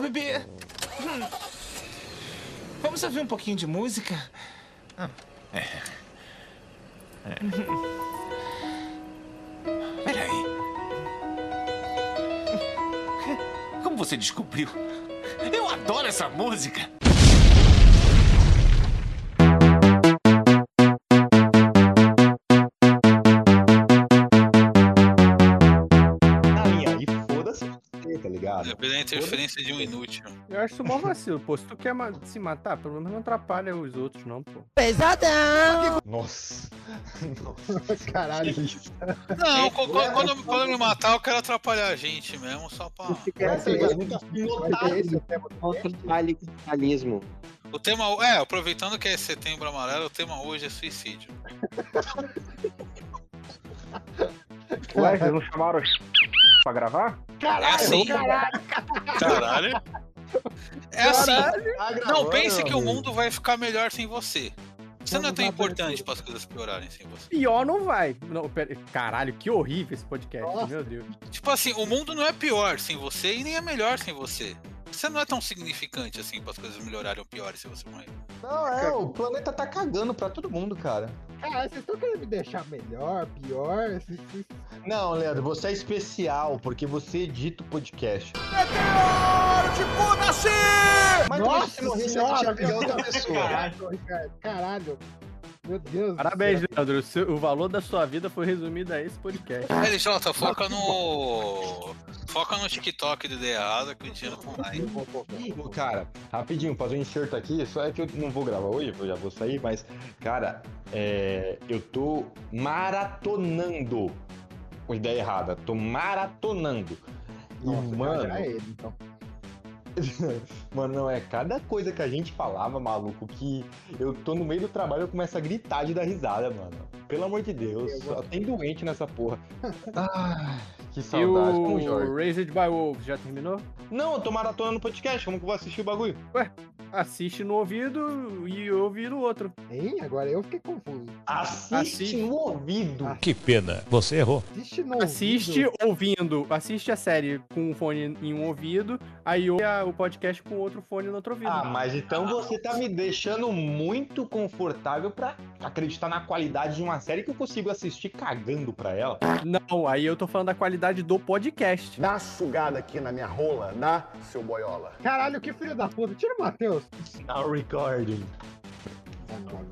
meu bebê. Hum. Vamos ouvir um pouquinho de música? Ah, é. é. Peraí. Como você descobriu? Eu adoro essa música! Pela interferência de um inútil. Eu acho isso mó vacilo, pô. Se tu quer se matar, pelo menos não atrapalha os outros, não, pô. Pesadão! Nossa. Nossa. Caralho. Não, quando, quando, quando eu me matar, eu quero atrapalhar a gente mesmo, só pra. capitalismo. O tema. É, aproveitando que é setembro amarelo, o tema hoje é suicídio. Ué, vocês não chamaram pra gravar? Caralho, é assim. caralho. Caralho. É assim. Tá não pense que o mundo vai ficar melhor sem você. Você não é tão importante para as coisas piorarem sem você. Pior não vai. Não, pera, caralho, que horrível esse podcast, Nossa. meu Deus. Tipo assim, o mundo não é pior sem você e nem é melhor sem você. Você não é tão significante assim para as coisas melhorarem ou piores se você morrer. Não, é, o planeta tá cagando pra todo mundo, cara. Cara, vocês estão querendo me deixar melhor, pior? Não, Leandro, você é especial, porque você edita o podcast. Meteoro de foda-se! Mas Nossa você morrer, você tinha outra pessoa. Caralho, caralho. Meu Deus. Parabéns, Leandro. O, valor da sua vida foi resumido a esse podcast. LJ, foca no. Foca no TikTok do ideia errada que o dinheiro tá aí. Cara, rapidinho, fazer um enxerto aqui. Só é que eu não vou gravar hoje, eu já vou sair, mas, cara, é, eu tô maratonando. Com ideia errada. Tô maratonando. Nossa, mano. É ele, então. Mano, não, é cada coisa que a gente falava, maluco, que eu tô no meio do trabalho e eu começo a gritar de dar risada, mano. Pelo amor de Deus, só tem doente nessa porra. Ah, que saudade. E o Raised by Wolves já terminou? Não, eu tô maratonando no podcast, como que eu vou assistir o bagulho? Ué, assiste no ouvido e ouve no outro. Hein? Agora eu fiquei confuso. Assiste, assiste. no ouvido. Ah. Que pena, você errou. Assiste no assiste ouvido. ouvindo. Assiste a série com um fone em um ouvido, aí ouve o podcast com outro fone no outro ouvido. Ah, mas então você tá me deixando muito confortável para acreditar na qualidade de uma série que eu consigo assistir cagando pra ela. Não, aí eu tô falando da qualidade do podcast. Dá sugada aqui na minha rola, dá, seu boiola. Caralho, que filho da puta. Tira o Matheus. Now recording.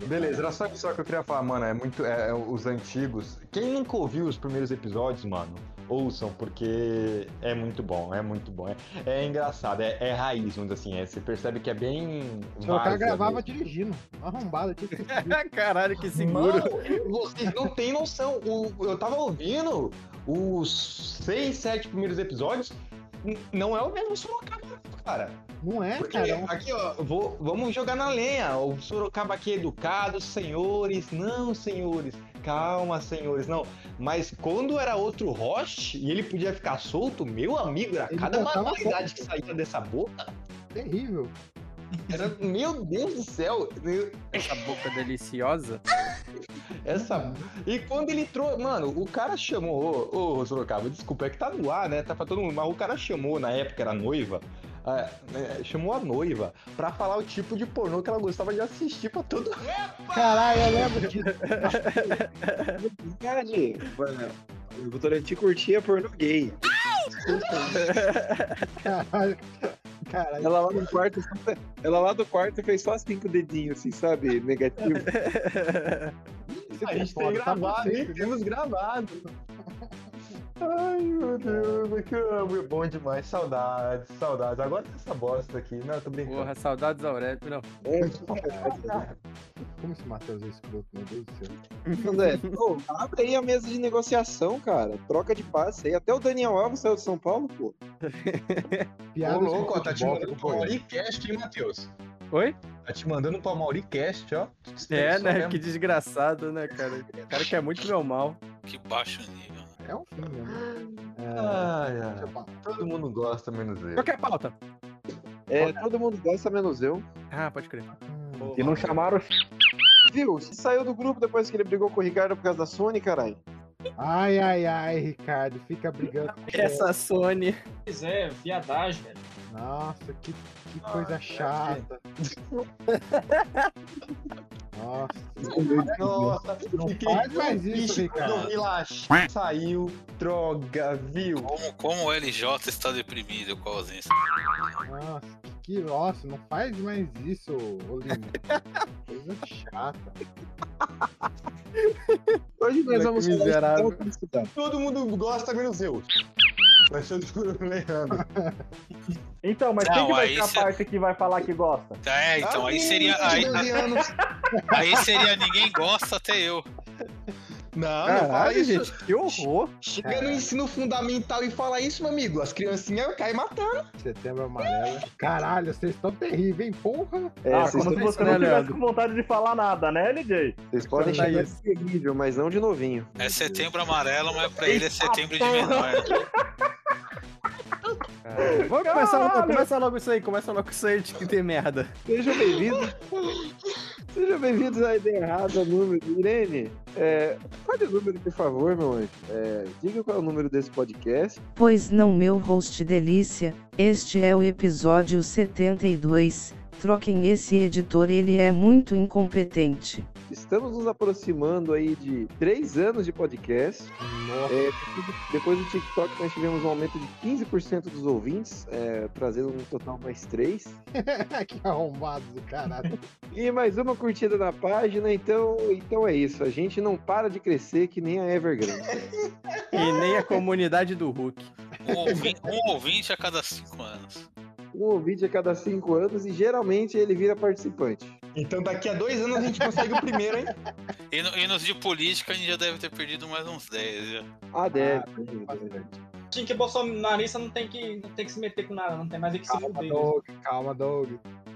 Beleza, era só isso que eu queria falar, mano. É muito. É, é, os antigos. Quem nunca ouviu os primeiros episódios, mano? Ouçam, porque é muito bom, é muito bom. É, é engraçado, é, é raiz, vamos dizer assim. É, você percebe que é bem. O cara gravava dirigindo, arrombado. Que Caralho, que seguro. Mano, vocês não têm noção. O, eu tava ouvindo os seis, sete primeiros episódios. Não é o mesmo Sorocaba, cara. Não é, Porque, cara. Aqui, ó, vou, vamos jogar na lenha. O Sorocaba aqui é educado, senhores. Não, senhores. Calma, senhores. Não. Mas quando era outro host e ele podia ficar solto, meu amigo, era ele cada barbaridade que saía dessa boca. Terrível. Era, meu Deus do céu! Essa boca deliciosa. Essa. E quando ele trouxe. Mano, o cara chamou. Ô, ô Sorocaba, desculpa, é que tá no ar, né? Tá pra todo mundo. Mas o cara chamou, na época era noiva. É, é, chamou a noiva pra falar o tipo de pornô que ela gostava de assistir pra todo mundo. Caralho, eu lembro disso. Verdade, o Votorantim curtia pornô gay. Caralho. Caralho. Ela lá no quarto, ela lá do quarto fez só cinco dedinhos, assim, sabe? Negativo. a gente tem gravado, hein? Temos gravado. Ai, meu Deus, que amo. É bom demais. Saudades, saudades. Agora tem essa bosta aqui. Não, tô brincando. Porra, saudades Aurélio. Não. Como esse Matheus é escroto, meu Deus do céu. André, pô, abre aí a mesa de negociação, cara. Troca de passe aí. Até o Daniel Alves saiu de São Paulo, pô. Piada Ô, louco, ó, tá te mandando pro Mauricast, hein, Matheus? Oi? Tá te mandando pra Mauricast, ó. É, né? Mesmo. Que desgraçado, né, cara? O cara quer muito meu mal. Que baixo nível. É um fim mesmo. É... Ai, ai. Todo mundo gosta, menos eu. Qual que é a pauta? É, todo mundo gosta, menos eu. Ah, pode crer. Hum. E não chamaram. Viu? Você saiu do grupo depois que ele brigou com o Ricardo por causa da Sony, caralho. Ai, ai, ai, Ricardo, fica brigando. Essa Sony. Pois é, viadagem, velho. Nossa, que, que coisa chata. Nossa. Nossa, Não fiquei faz mais isso, Ricardo. lá, saiu, droga, viu? Como, como o LJ está deprimido com a ausência. Nossa, que, nossa, não faz mais isso, ô Lima. Coisa chata. Hoje nós vamos falar de. Todo mundo gosta, menos eu. Mas eu tô Leandro. Então, mas Não, quem que vai ser a parte que vai falar que gosta? É, então aí seria. Aí, 12 anos. Aí seria ninguém gosta até eu. Não, não fala Caralho, isso. gente, que horror. Chega no ensino fundamental e fala isso, meu amigo. As criancinhas caem matando. Setembro amarelo. Caralho, vocês estão terríveis, hein? Porra! É, ah, vocês, como se você não tivesse com vontade de falar nada, né, LJ? vocês podem Tá chamar isso. de terrível, mas não de novinho. É setembro amarelo, mas pra ele é setembro de menor. Vamos começar logo, Caralho. começa logo isso aí, começa logo isso aí de que tem merda. Sejam bem-vindos. Sejam bem-vindos à ideia errada, número. Irene, é, pode o número, por favor, meu anjo. É, diga qual é o número desse podcast. Pois não, meu host delícia, este é o episódio 72. Troquem esse editor, ele é muito incompetente. Estamos nos aproximando aí de três anos de podcast. É, depois do TikTok, nós tivemos um aumento de 15% dos ouvintes, é, trazendo um total mais três. que arrombado do caralho. E mais uma curtida na página, então, então é isso. A gente não para de crescer que nem a Evergrande. E nem a comunidade do Hulk. Um ouvinte, um ouvinte a cada cinco anos. Um ouvinte a cada cinco anos e geralmente ele vira participante. Então daqui a dois anos a gente consegue o primeiro, hein? E, no- e nos de política a gente já deve ter perdido mais uns 10 já. Ah, deve. Time que bolsonarista não tem que, não tem que se meter com nada, não tem mais é que se Calma, fuder. Doug. Calma, Doug.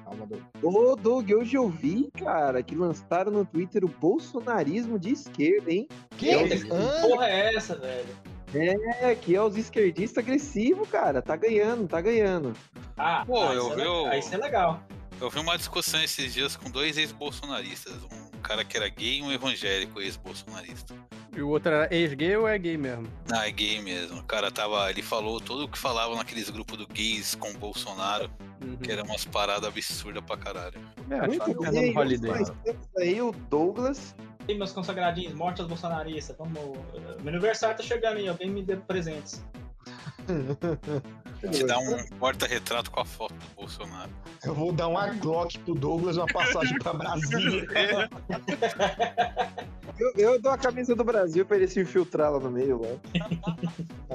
Calma, Doug. Ô, Doug, hoje eu vi, cara, que lançaram no Twitter o bolsonarismo de esquerda, hein? Que? Que porra é essa, velho? É, que é os esquerdistas agressivos, cara. Tá ganhando, tá ganhando. Ah, Pô, ah, eu isso é vi ah, isso é legal. Eu vi uma discussão esses dias com dois ex-bolsonaristas. Um cara que era gay e um evangélico ex-bolsonarista. E o outro era ex-gay ou é gay mesmo? Ah, é gay mesmo. O cara tava. Ele falou tudo o que falava naqueles grupos do gays com o Bolsonaro, Uhum. que era umas paradas absurdas pra caralho. É, acho Muito que bem, Holiday. temos aí o Douglas. E meus consagradinhos, morte aos bolsonaristas. Vamos. Meu aniversário tá chegando aí, alguém me dê presentes. Te dá um porta-retrato com a foto do Bolsonaro. Eu vou dar uma Glock pro Douglas, uma passagem pra Brasília. Eu, eu dou a camisa do Brasil pra ele se infiltrar lá no meio, lá.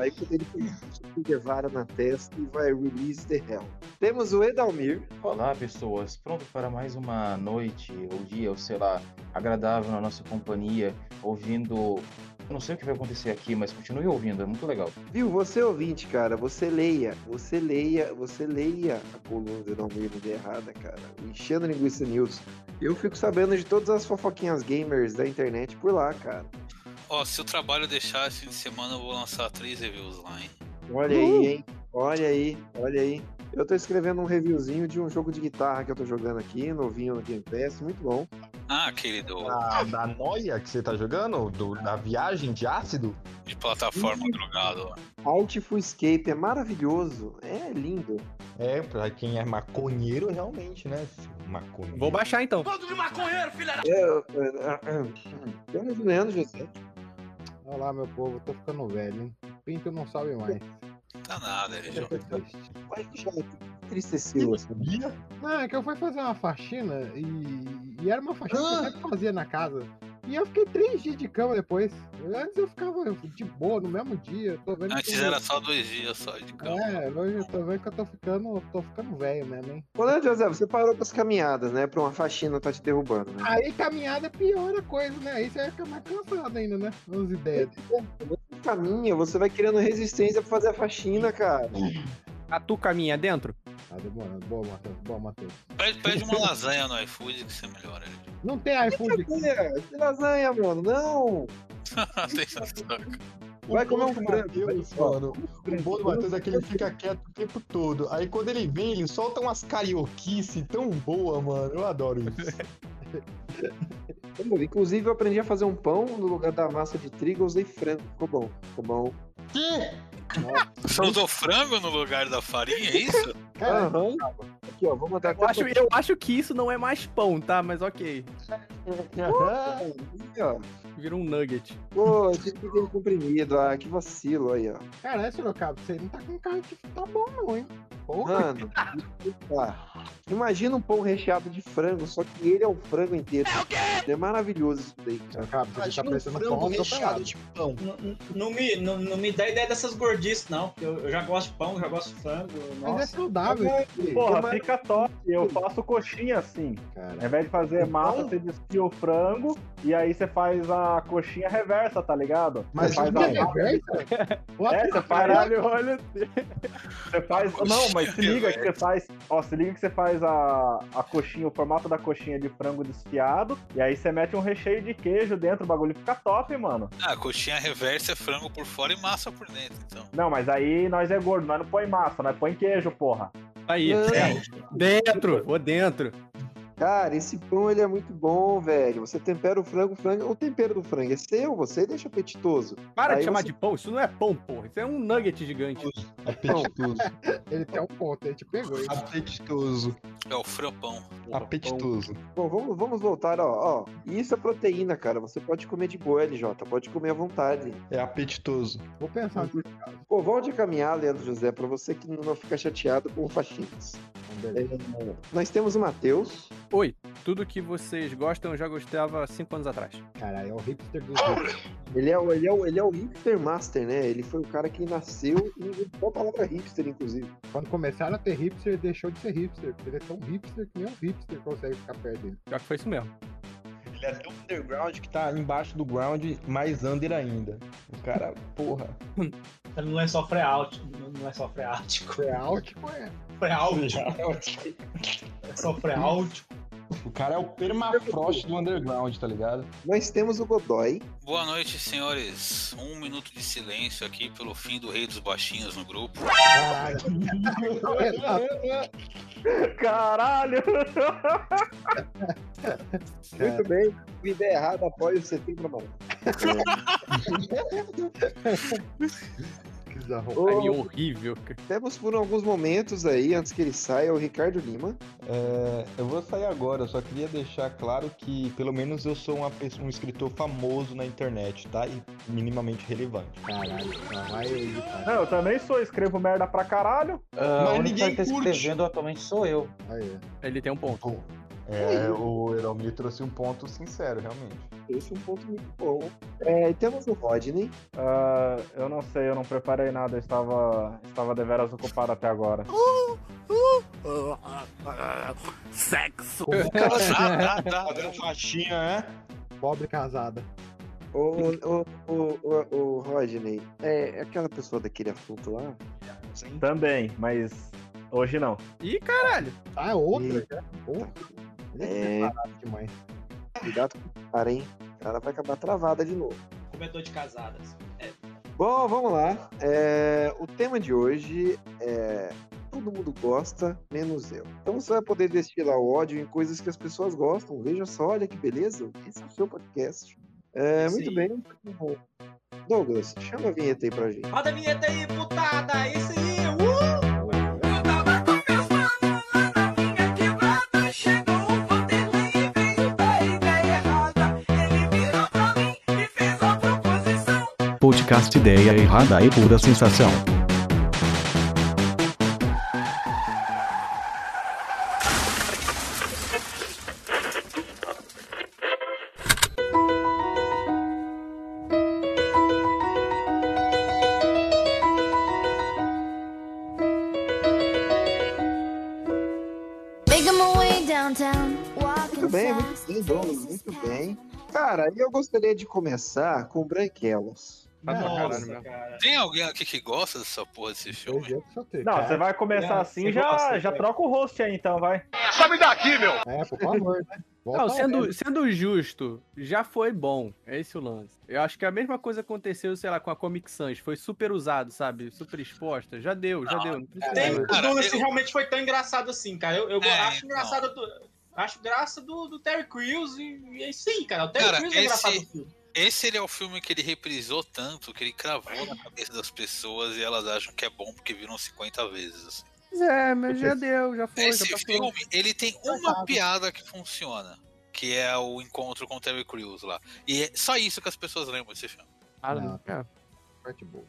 Aí quando ele põe Guevara na testa e vai release the hell. Temos o Edalmir. Olá, pessoas. Pronto para mais uma noite, ou dia, ou sei lá, agradável na nossa companhia, ouvindo. Eu não sei o que vai acontecer aqui, mas continue ouvindo, é muito legal. Viu, você ouvinte, cara, você leia, você leia, você leia a coluna do no Ideia Errada, cara. Enchendo Linguiça News. Eu fico sabendo de todas as fofoquinhas gamers da internet por lá, cara. Ó, se o trabalho deixar esse fim de semana, eu vou lançar três reviews lá, hein? Olha aí, hein? Olha aí, olha aí. Eu tô escrevendo um reviewzinho de um jogo de guitarra que eu tô jogando aqui, novinho no Game Pass, muito bom. Ah, aquele do, Da, da noia que você tá jogando? Do, da viagem de ácido? de plataforma drogado lá. Artful Escape é maravilhoso, é lindo. É, pra quem é maconheiro, realmente, né? Maconheiro. Vou baixar então. É, é, é, Temos o Leandro José. Olha lá, meu povo, eu tô ficando velho, hein? Pinto não sobe mais. Tá nada, ele triste. Olha que já entristeceu. assim. Sabia? Não, é que eu fui fazer uma faxina e, e era uma faxina que eu Ah! sempre fazia na casa. E eu fiquei três dias de cama depois. Antes eu ficava de boa no mesmo dia. Tô vendo Antes que eu- era só dois dias só de campo. É, hoje eu tô vendo que eu tô ficando, tô ficando velho mesmo, hein? Ô, Leandro José, você parou com as caminhadas, né? Pra uma faxina tá te derrubando, né? Aí caminhada piora a coisa, né? Aí você fica mais cansado ainda, né? As ideias. Caminha, você vai criando resistência pra fazer a faxina, cara. A tu caminha dentro? Tá demorando. Boa, Matheus. Boa, Matheus. Pede, pede uma lasanha no iFood que você melhora ele. Não tem iFood que lasanha, mano. Não! Tem troca. Vai comer um. Matheus, mano. O bom do Matheus é que ele fica quieto o tempo todo. Aí quando ele vem, ele solta umas carioquice tão boa, mano. Eu adoro isso. Inclusive, eu aprendi a fazer um pão no lugar da massa de trigo, eu usei frango. Ficou bom, ficou bom. Você usou frango no lugar da farinha, é isso? Aham. Aqui, ó, vou mandar Eu acho, eu acho que isso não é mais pão, tá? Mas ok. Vira um nugget. Pô, eu tive que ter um comprimido. Ah, que vacilo aí, ó. Cara, esse Sorocaba, você não tá com cara que tá bom, não, hein? Porra. Mano, tá. imagina um pão recheado de frango, só que ele é o frango inteiro. É o quê? É maravilhoso isso daí, cara. Sorocaba, você tá Imagina um parecendo frango pão recheado de pão. Não, não me, não, não me dá ideia dessas gordices, não. Eu, eu já gosto de pão, já gosto de frango. Mas é Nossa. saudável. aí. Porra, Mas- fica top. Eu faço coxinha assim. Cara, Ao invés de fazer massa, você desfia o frango e aí você faz a coxinha reversa, tá ligado? Mas você faz é a reversa? É, você faz. Caralho, olha. Você faz. Não, mas se liga que você faz. Ó, se liga que você faz a, a coxinha, o formato da coxinha de frango desfiado. E aí você mete um recheio de queijo dentro, o bagulho fica top, mano. Ah, coxinha reversa é frango por fora e massa por dentro, então. Não, mas aí nós é gordo, nós não põe massa, nós põe queijo, porra. Aí, é. dentro, vou dentro. Cara, esse pão ele é muito bom, velho. Você tempera o frango, o frango, o tempero do frango é seu, você deixa apetitoso. Para Aí de chamar você- de pão, isso não é pão, porra. Isso é um nugget gigante. Apetitoso. ele tem um ponto, ele te pegou, hein? Apetitoso. É o frampão. Apetitoso. Bom, vamos, vamos voltar, ó, ó. Isso é proteína, cara. Você pode comer de boa, LJ. Pode comer à vontade. É apetitoso. Vou pensar nisso. Pô, volte a caminhar, Leandro José, pra você que não fica chateado com faixinhas. É, nós temos o Matheus. Oi, tudo que vocês gostam eu já gostava 5 anos atrás. Caralho, é o hipster dos hipsters. Ele é, o, ele, é o, ele é o hipster master, né? Ele foi o cara que nasceu e inventou a palavra hipster, inclusive. Quando começaram a ter hipster, ele deixou de ser hipster. Ele é tão hipster que nem um hipster consegue ficar perto dele. Pior que foi isso mesmo. Ele é tão underground que tá embaixo do ground, mais under ainda. O cara, porra. Ele não é só freáutico. Não é só freático. Freáutico é. Freáutico. É só freáutico. O cara é o permafrost do underground, tá ligado? Nós temos o Godoy. Boa noite, senhores. Um minuto de silêncio aqui pelo fim do Rei dos Baixinhos no grupo. Caralho. Caralho! Muito bem. Vida errada após o setembro amarelo. Aí, Ô, horrível. Temos por alguns momentos aí, antes que ele saia, o Ricardo Lima. É, eu vou sair agora, eu só queria deixar claro que pelo menos eu sou uma pessoa, um escritor famoso na internet, tá? E minimamente relevante. Caralho, vai aí, cara. Não, eu também sou, escrevo merda pra caralho. Ah, Mas o único ninguém que tá curte. escrevendo atualmente sou eu. Aí. Ele tem um ponto. É, o Eromir trouxe um ponto sincero, realmente. Esse é um ponto muito bom. É, e temos o Rodney. Ah, eu não sei, eu não preparei nada, eu estava, estava deveras ocupado até agora. Sexo! Tá, tá, tá. Fazendo faixinha, é? Pobre casada. O, o, o, o, o Rodney, é aquela pessoa daquele assunto lá? Também, mas hoje não. Ih, caralho! Ah, é outra, cara. Outra. É. é preparado demais. Cuidado com o cara, hein? O cara vai acabar travada de novo. Comedor de casadas. É, Bom, vamos lá. É, o tema de hoje é todo mundo gosta, menos eu. Então você vai poder destilar o ódio em coisas que as pessoas gostam. Veja só, olha que beleza. Esse é o seu podcast. É, muito bem. Douglas, chama a vinheta aí pra gente. Roda a vinheta aí, putada! Esse aí! Podcast Ideia Errada e Pura Sensação. Muito bem, muito bem, muito bem. Cara, e eu gostaria de começar com Branquelos. Nossa, cara. Tem alguém aqui que gosta dessa porra desse filme? Não, você vai começar É, assim, já, gosta, já cara. troca o host aí então, vai. Sabe daqui, meu! É, por favor, né? Não, sendo, sendo justo, já foi bom. É esse o lance. Eu acho que a mesma coisa aconteceu, sei lá, com a Comic Sans. Foi super usado, sabe? Super exposta. Já deu, já deu. Não precisa Tem, Douglas realmente foi tão engraçado assim, cara. Eu, eu É, acho engraçado. Do, acho graça do, do Terry Crews e, e aí sim, cara. O Terry Cara, Crews é esse- engraçado do filme. Esse ele é o filme que ele reprisou tanto que ele cravou na cabeça das pessoas e elas acham que é bom porque viram 50 vezes. assim. Mas é, mas já deu, já foi, Esse já filme, ele tem uma piada que funciona, que é o encontro com o Terry Crews lá. E é só isso que as pessoas lembram desse filme. Ah, Não. é. Parte boa.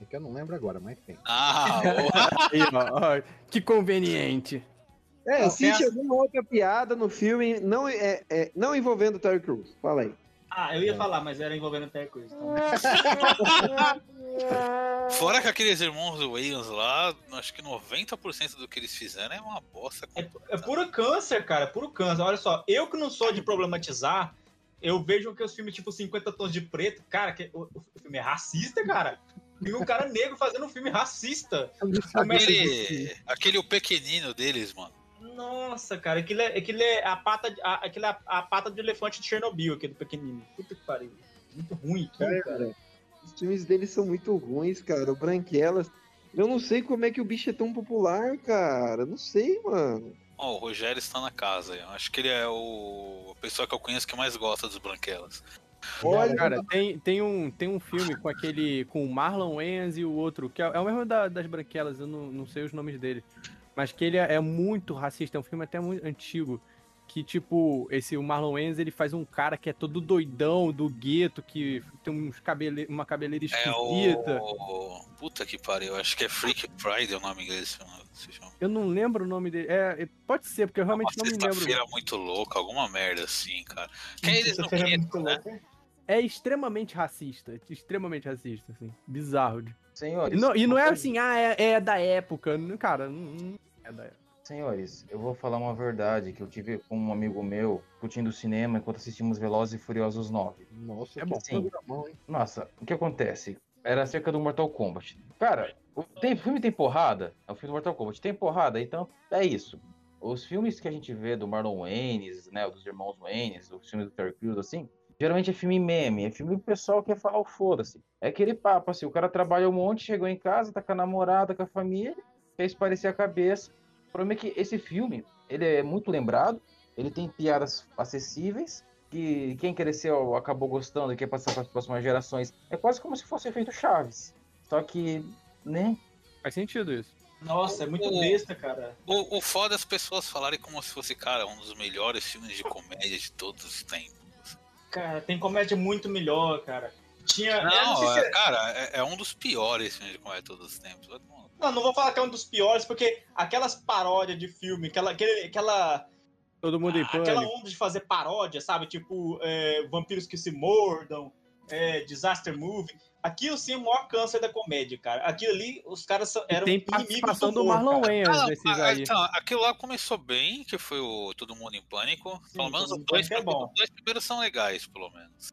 É que eu não lembro agora, mas tem. Ah, Aí, ó, ó, que conveniente. É, Não, cite alguma outra piada no filme não, é, é, não envolvendo o Terry Crews. Fala aí. Ah, eu ia falar, mas era envolvendo Terry Crews. Então. Fora que aqueles irmãos do Wayans lá, acho que 90% do que eles fizeram é uma bosta. É puro câncer, cara, é puro câncer. Olha só, eu que não sou de problematizar, eu vejo que os filmes tipo 50 tons de preto, cara, que o, o filme é racista, cara. E um cara negro fazendo um filme racista. Aquele, aquele o pequenino deles, mano. Nossa, cara, aquilo é, aquilo é a pata, de- a, aquilo é a, a pata de elefante de Chernobyl, aquele pequenino. Puta que pariu. Muito ruim aquilo, cara. Os filmes deles são muito ruins, cara. O Branquelas. Eu não sei como é que o bicho é tão popular, cara. Não sei, mano. Ó, o Rogério está na casa. Eu acho que ele é o a pessoa que eu conheço que mais gosta dos Branquelas. Olha, Cara, tem, tem, um, tem um filme com aquele. com o Marlon Wayans e o outro, que é, é o mesmo da- das branquelas, eu não, não sei os nomes dele. Mas que ele é, é muito racista, é um filme até muito antigo. Que, tipo, esse o Marlon Wayans, ele faz um cara que é todo doidão do gueto, que tem uns cabele, uma cabeleira É esquisita. o. Puta que pariu, acho que é Freak Friday o nome desse filme. desse filme. Eu não lembro o nome dele. É, é- pode ser, porque eu realmente não me lembro. Sexta-feira muito louca, alguma merda assim, cara. Que eles não é queriam, né? É extremamente racista. Extremamente racista, assim. Bizarro. Senhores. E não, e não é assim, ah, é, é da época. Cara, não é da época. Senhores, eu vou falar uma verdade que eu tive com um amigo meu curtindo cinema enquanto assistimos Velozes e Furiosos 9. Nossa, É bom. Sim. Nossa, o que acontece? Era acerca do Mortal Kombat. Cara, o tem, filme tem porrada, é o filme do Mortal Kombat. Tem porrada, então é isso. Os filmes que a gente vê do Marlon Waynes, né, dos irmãos Waynes, os filmes do Terry Crews, assim, geralmente é filme meme, é filme que o pessoal quer falar o foda-se. É aquele papo, assim, o cara trabalha um monte, chegou em casa, tá com a namorada, com a família, fez parecer a cabeça. O problema é que esse filme, ele é muito lembrado, ele tem piadas acessíveis, que quem cresceu acabou gostando e quer passar para as próximas gerações. É quase como se fosse feito Chaves. Só que, né? Faz sentido isso. Nossa, é muito O- besta, cara. O, o foda é as pessoas falarem como se fosse, cara, um dos melhores filmes de comédia de todos os tempos. Cara, tem comédia muito melhor, cara. Tinha. não, Não, se é- é- cara, é, é um dos piores filmes de comédia de todos os tempos. No cu. Não, não vou falar que é um dos piores, porque aquelas paródias de filme, aquela, aquela, Todo mundo em aquela pânico. onda de fazer paródia, sabe? Tipo, é, vampiros que se mordam, é, disaster movie. Aquilo sim é o maior câncer da comédia, cara. Aquilo ali, os caras E eram tem inimigos participação do humor, Marlon cara. Wayans Ah, nesses ah, aí. então, aquilo lá começou bem, que foi o Todo Mundo em Pânico. Sim, pelo menos os dois, é dois primeiros são legais, pelo menos.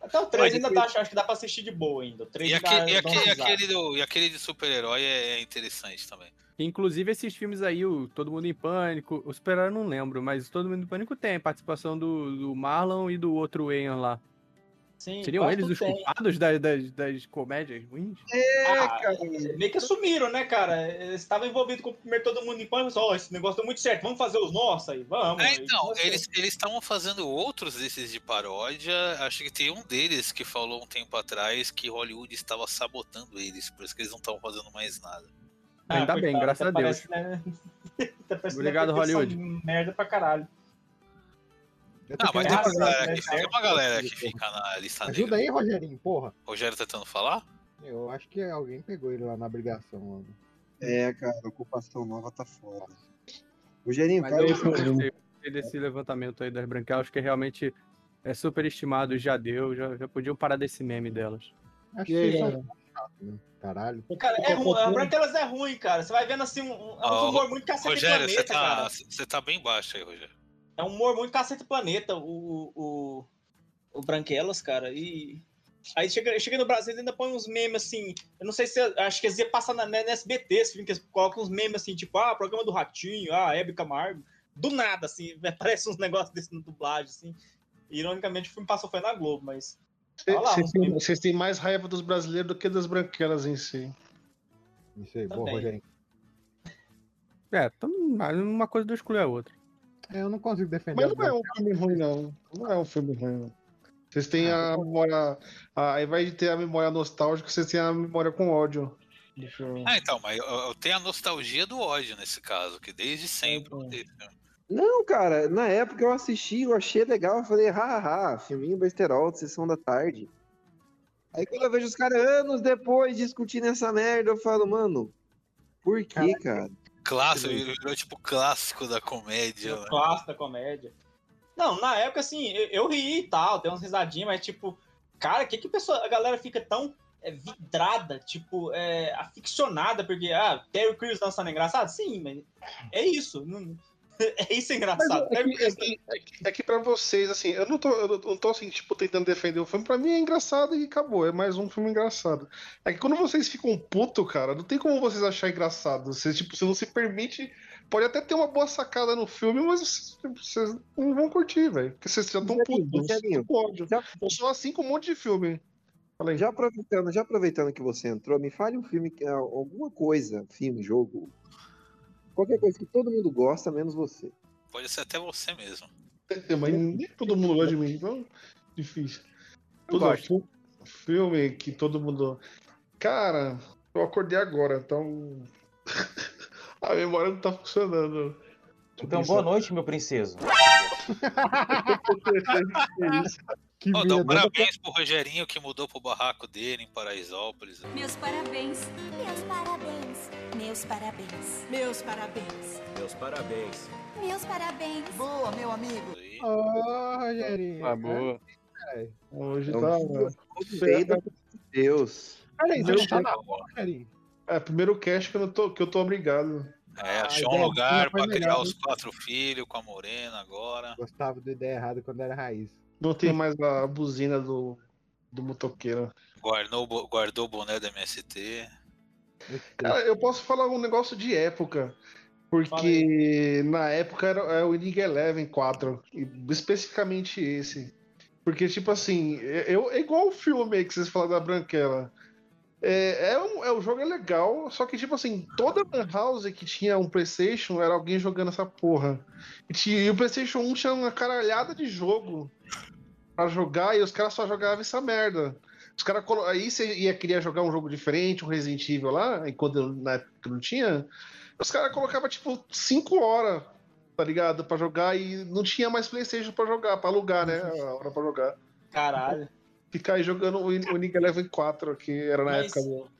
Até o 3 Mas ainda depois- dá, acho que dá pra assistir de boa ainda. O 3 E aquele, e uma aquele, aquele do, e aquele de super-herói é, é interessante também. Inclusive, esses filmes aí, o Todo Mundo em Pânico, o Super eu não lembro, mas Todo Mundo em Pânico tem participação do, do Marlon e do outro Wayans lá. Sim, Seriam eles os tem. culpados das, das, das comédias ruins? Ah, meio que assumiram, né, cara? Eles estavam envolvidos com o primeiro todo mundo em pânico, ó, esse negócio deu muito certo, vamos fazer os nossos aí, vamos. É, aí então, começou. eles eles estavam fazendo outros desses de paródia. Acho que tem um deles que falou um tempo atrás que Hollywood estava sabotando eles, por isso que eles não estavam fazendo mais nada. Ah, Ainda bem, coitado, graças até a Deus. parece, né? Obrigado, Hollywood. Merda pra caralho. Não, mas É tem uma galera né, que, tem uma galera que fica na lista Ajuda negra. aí, Rogerinho, porra. Rogério tentando falar? Eu acho que alguém pegou ele lá na obrigação. Mano. É, cara, ocupação nova tá foda. Rogerinho, Mas cara, eu gostei, gostei desse levantamento aí das branquelas, que realmente é super estimado, já deu, já, já podiam parar desse meme delas. Acho que né? Caralho. Cara, é ruim, a Branquelas é ruim, cara. Você vai vendo assim, um, um- é um Ó, humor muito cacete Rogério, você planeta, tá, cara. você tá bem baixo aí, Rogério. É um humor muito cacete planeta, o, o, o Branquelas, cara. E aí chega, chega no Brasil e ainda põe uns memes assim. Eu não sei se. Acho que eles iam passar na, na SBT, esse filme, que eles colocam uns memes assim, tipo, ah, programa do Ratinho, ah, Hebe Camargo. Do nada, assim, aparece uns negócios desses na dublagem, assim. Ironicamente, o filme passou foi na Globo, mas. Vocês têm, mais raiva dos brasileiros do que das branquelas em si. Isso aí, boa, Também. Rogerinho. É, então, uma coisa não exclui a outra. É, eu não consigo defender. Mas as não é um filme ruim, não. Não é um filme ruim, não. Vocês têm a memória. a- Ao invés de ter a memória nostálgica, vocês têm a memória com ódio. filme. Ah, então, mas eu, eu tenho a nostalgia do ódio nesse caso, que desde sempre eu esse filme. Não, cara, na época eu assisti, eu achei legal, eu falei, haha, filminho besterol de sessão da tarde. Aí quando eu vejo os caras anos depois discutindo essa merda, eu falo, mano, por que, cara? Clássico, virou tipo clássico da comédia. Né? clássico da comédia. Não, na época, assim, eu, eu ri e tal, tem umas risadinhas, mas, tipo, cara, que que a pessoa, a galera fica tão é, vidrada, tipo, é, aficionada, porque, ah, Terry Crews dançando é engraçado? Sim, mas é isso. não- é isso engraçado. Mas é que, é, que, é, que, é que pra vocês, assim, eu não tô, eu não tô assim, tipo, tentando defender o filme. Pra mim é engraçado e acabou. É mais um filme engraçado. É que quando vocês ficam puto, cara, não tem como vocês achar engraçado. Vocês, tipo, você não se permite. Pode até ter uma boa sacada no filme, mas vocês, tipo, vocês não vão curtir, velho. Porque vocês já estão putos. Ódio. Eu sou assim com um monte de filme. Já aproveitando, já aproveitando que você entrou, me fale um filme, que- alguma coisa, filme, jogo, qualquer coisa que todo mundo gosta, menos você. Pode ser até você mesmo. É, Mas nem todo mundo gosta de mim, então difícil. Eu Todo filme que todo mundo. Cara, eu acordei agora, então. A memória não tá funcionando. Então, boa noite, meu princeso. Que Ó, dá um parabéns pro Rogerinho que mudou pro barraco dele em Paraisópolis. Meus parabéns. Meus parabéns. Meus parabéns. Meus parabéns. Meus parabéns. Meus parabéns. Boa, meu amigo. Ô, Rogerinho. Ah, boa. É. Hoje É um tá. feio, Deus. Peraí, você tá Deus. na hora. É, primeiro cast que eu, tô, que eu tô obrigado. É, Ah, achou ideia um lugar pra criar os quatro filhos com a Morena agora. Gostava da ideia errada quando era raiz. Não tem mais a buzina do, do motoqueiro. Guardou, guardou o boné do MST. Cara, eu posso falar um negócio de época. Porque na época era, era o Inning Eleven 4. e Especificamente esse. Porque, tipo assim, eu, é igual o filme aí que vocês falaram da Branquela. É, é, um, é, o jogo é legal, só que, tipo assim, toda Lan House que tinha um PlayStation era alguém jogando essa porra. E, tinha- e o PlayStation 1 tinha uma caralhada de jogo pra jogar e os caras só jogavam essa merda. Os caras colo- aí você ia queria jogar um jogo diferente, um Resident Evil lá, enquanto na época não tinha, os caras colocavam tipo 5 horas, tá ligado? Pra jogar e não tinha mais PlayStation pra jogar, pra alugar, né? A hora pra jogar. Caralho. Ficar aí jogando o In- o Nick Eleven 4, que era na Mas- época do.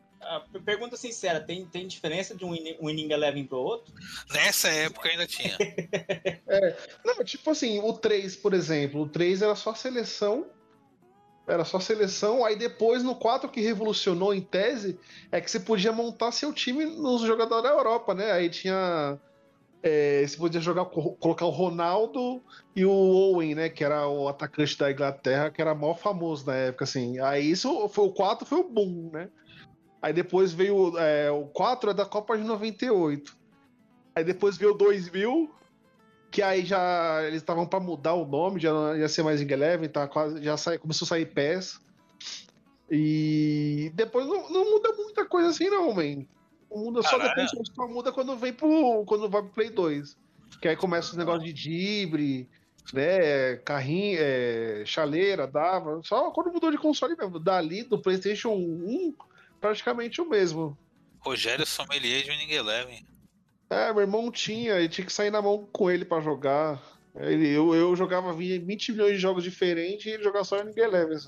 Pergunta sincera, tem, tem diferença de um Winning- um Inning Eleven pro outro? Nessa época ainda tinha. É, não, tipo assim, o 3, por exemplo, o 3 era só seleção. Era só seleção, aí depois no 4 que revolucionou em tese é que você podia montar seu time nos jogadores da Europa, né? Aí tinha. é, você podia jogar, co- colocar o Ronaldo e o Owen, né? Que era o atacante da Inglaterra, que era maior famoso na época, assim. Aí isso foi o 4 foi o boom, né? Aí depois veio é, o 4 é da Copa de 98. Aí depois veio o 2000, que aí já eles estavam pra mudar o nome, já ia ser mais Eleven, tá quase, já sai, começou a sair PES. E depois não, não muda muita coisa assim não, man. Muda só Caralho. depois só muda quando vem pro quando vai pro Play 2. Que aí começa os negócios de dibre, né, carrinho, é, chaleira, dava, só quando mudou de console mesmo. Dali do PlayStation 1 praticamente o mesmo. Rogério Sommelier de Winning Eleven. É, meu irmão tinha, ele tinha que sair na mão com ele pra jogar. Ele, eu, eu jogava 20 milhões de jogos diferentes e ele jogava só em Eleven.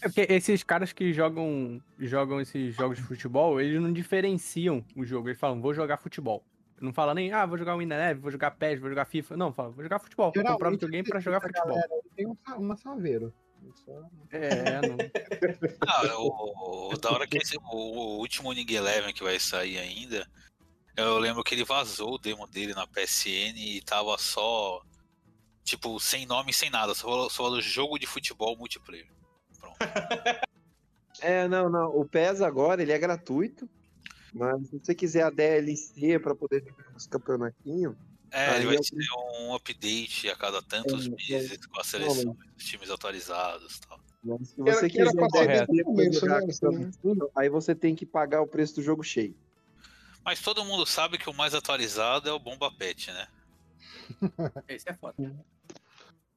É porque esses caras que jogam, jogam esses jogos de futebol, eles não diferenciam o jogo. Eles falam, vou jogar futebol. Não fala nem, ah, vou jogar Win Eleven, vou jogar PES, vou jogar FIFA. Não, fala, vou jogar futebol. Vou comprar videogame pra jogar futebol. galera aí Tem um, uma saveiro. Isso É, não. Ah, o, o- da hora que esse, o, o último Winning Eleven que vai sair ainda, eu lembro que ele vazou o demo dele na PSN e tava só, tipo, sem nome, sem nada, só falou, só falou jogo de futebol multiplayer. É, não, não. O PES agora ele é gratuito. Mas se você quiser a DLC pra poder jogar os campeonatinhos. É, ele vai eu- ter um update a cada tantos É, meses com a seleção, os times atualizados e tal. Mas se você que quiser jogar né, campeonatinho, aí você tem que pagar o preço do jogo cheio. Mas todo mundo sabe que o mais atualizado é o Bomba Pet, né? Esse é foda.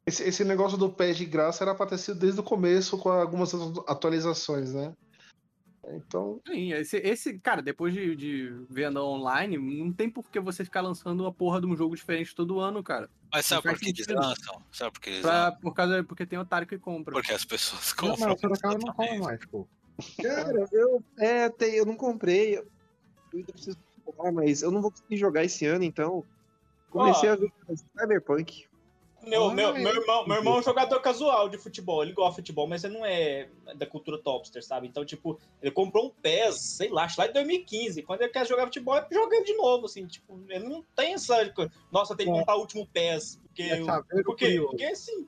Esse, esse negócio do pé de graça era pra ter sido desde o começo com algumas atu- atualizações, né? Então. Sim, esse, esse cara, depois de, de venda online, não tem por que você ficar lançando a porra de um jogo diferente todo ano, cara. Mas sabe Não por que eles lançam? Sabe por que eles Pra, lançam? por causa, porque tem otário que compra. Porque as pessoas Não, compram. mas o Sorocaba não fala mais, pô. Cara, eu, é, tem, eu não comprei. Eu ainda preciso comprar, mas eu não vou conseguir jogar esse ano, então. Comecei Ó. a ver Cyberpunk. Meu, Ah, meu, é. meu, irmão, meu irmão é um jogador casual de futebol. Ele gosta de futebol, mas ele não é da cultura topster, sabe? Então, tipo, ele comprou um PES, sei lá, acho lá em 2015. Quando ele quer jogar futebol, ele joga ele de novo, assim. Tipo, ele não tem essa. coisa, Nossa, tem que É. comprar o último PES. Porque, É eu- porque, curioso. porque assim.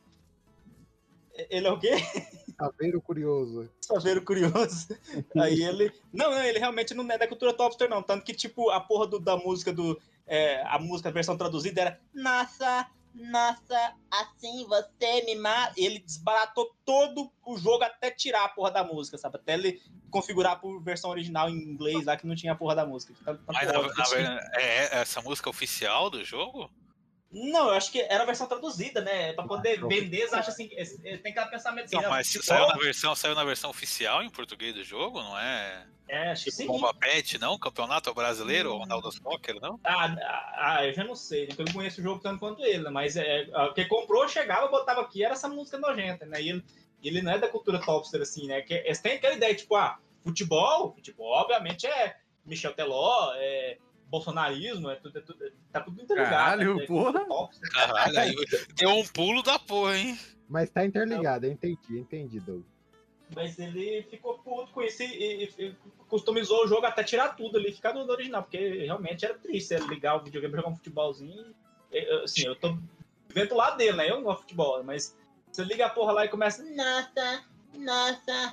Ele é o quê? Saber o curioso. Saber o curioso. Aí ele. Não, não, ele realmente não é da cultura topster, não. Tanto que, tipo, a porra do- da música do. é, a música, a versão traduzida era. Nossa, nossa, assim você me mata. Ele desbaratou todo o jogo até tirar a porra da música, sabe? Até ele configurar por versão original em inglês lá que não tinha a porra da música. Tanto- tanto Mas na, na verdade, é essa música oficial do jogo? Não, eu acho que era a versão traduzida, né? Pra poder vender, eles acham assim. é- é- Tem aquele pensamento assim. Não, mas saiu na versão, saiu na versão oficial em português do jogo, não é? É, acho que sim. Bomba Pet, não? Campeonato Brasileiro, Ronaldo Soccer, não? Ah, ah, ah, eu já não sei, porque eu não conheço o jogo tanto quanto ele, né? mas é, é, quem comprou, chegava, botava aqui, era essa música nojenta, né? E ele, ele não é da cultura topster, assim, né? Que, eles têm aquela ideia, tipo, ah, futebol, futebol, obviamente, é Michel Teló, é bolsonarismo, é tudo, é tudo- tá tudo interligado. Caralho, né? É porra. Caralho, aí deu um pulo da porra, hein? Mas tá interligado, eu entendi, entendi, Doug. Mas ele ficou puto com isso e, e- e customizou o jogo até tirar tudo ali, ficar no original, porque realmente era triste ele ligar o videogame e jogar um futebolzinho. e, eu- Assim, eu tô vendo do lado dele, né? Eu não gosto de futebol, mas você liga a porra lá e começa. Nossa, nossa,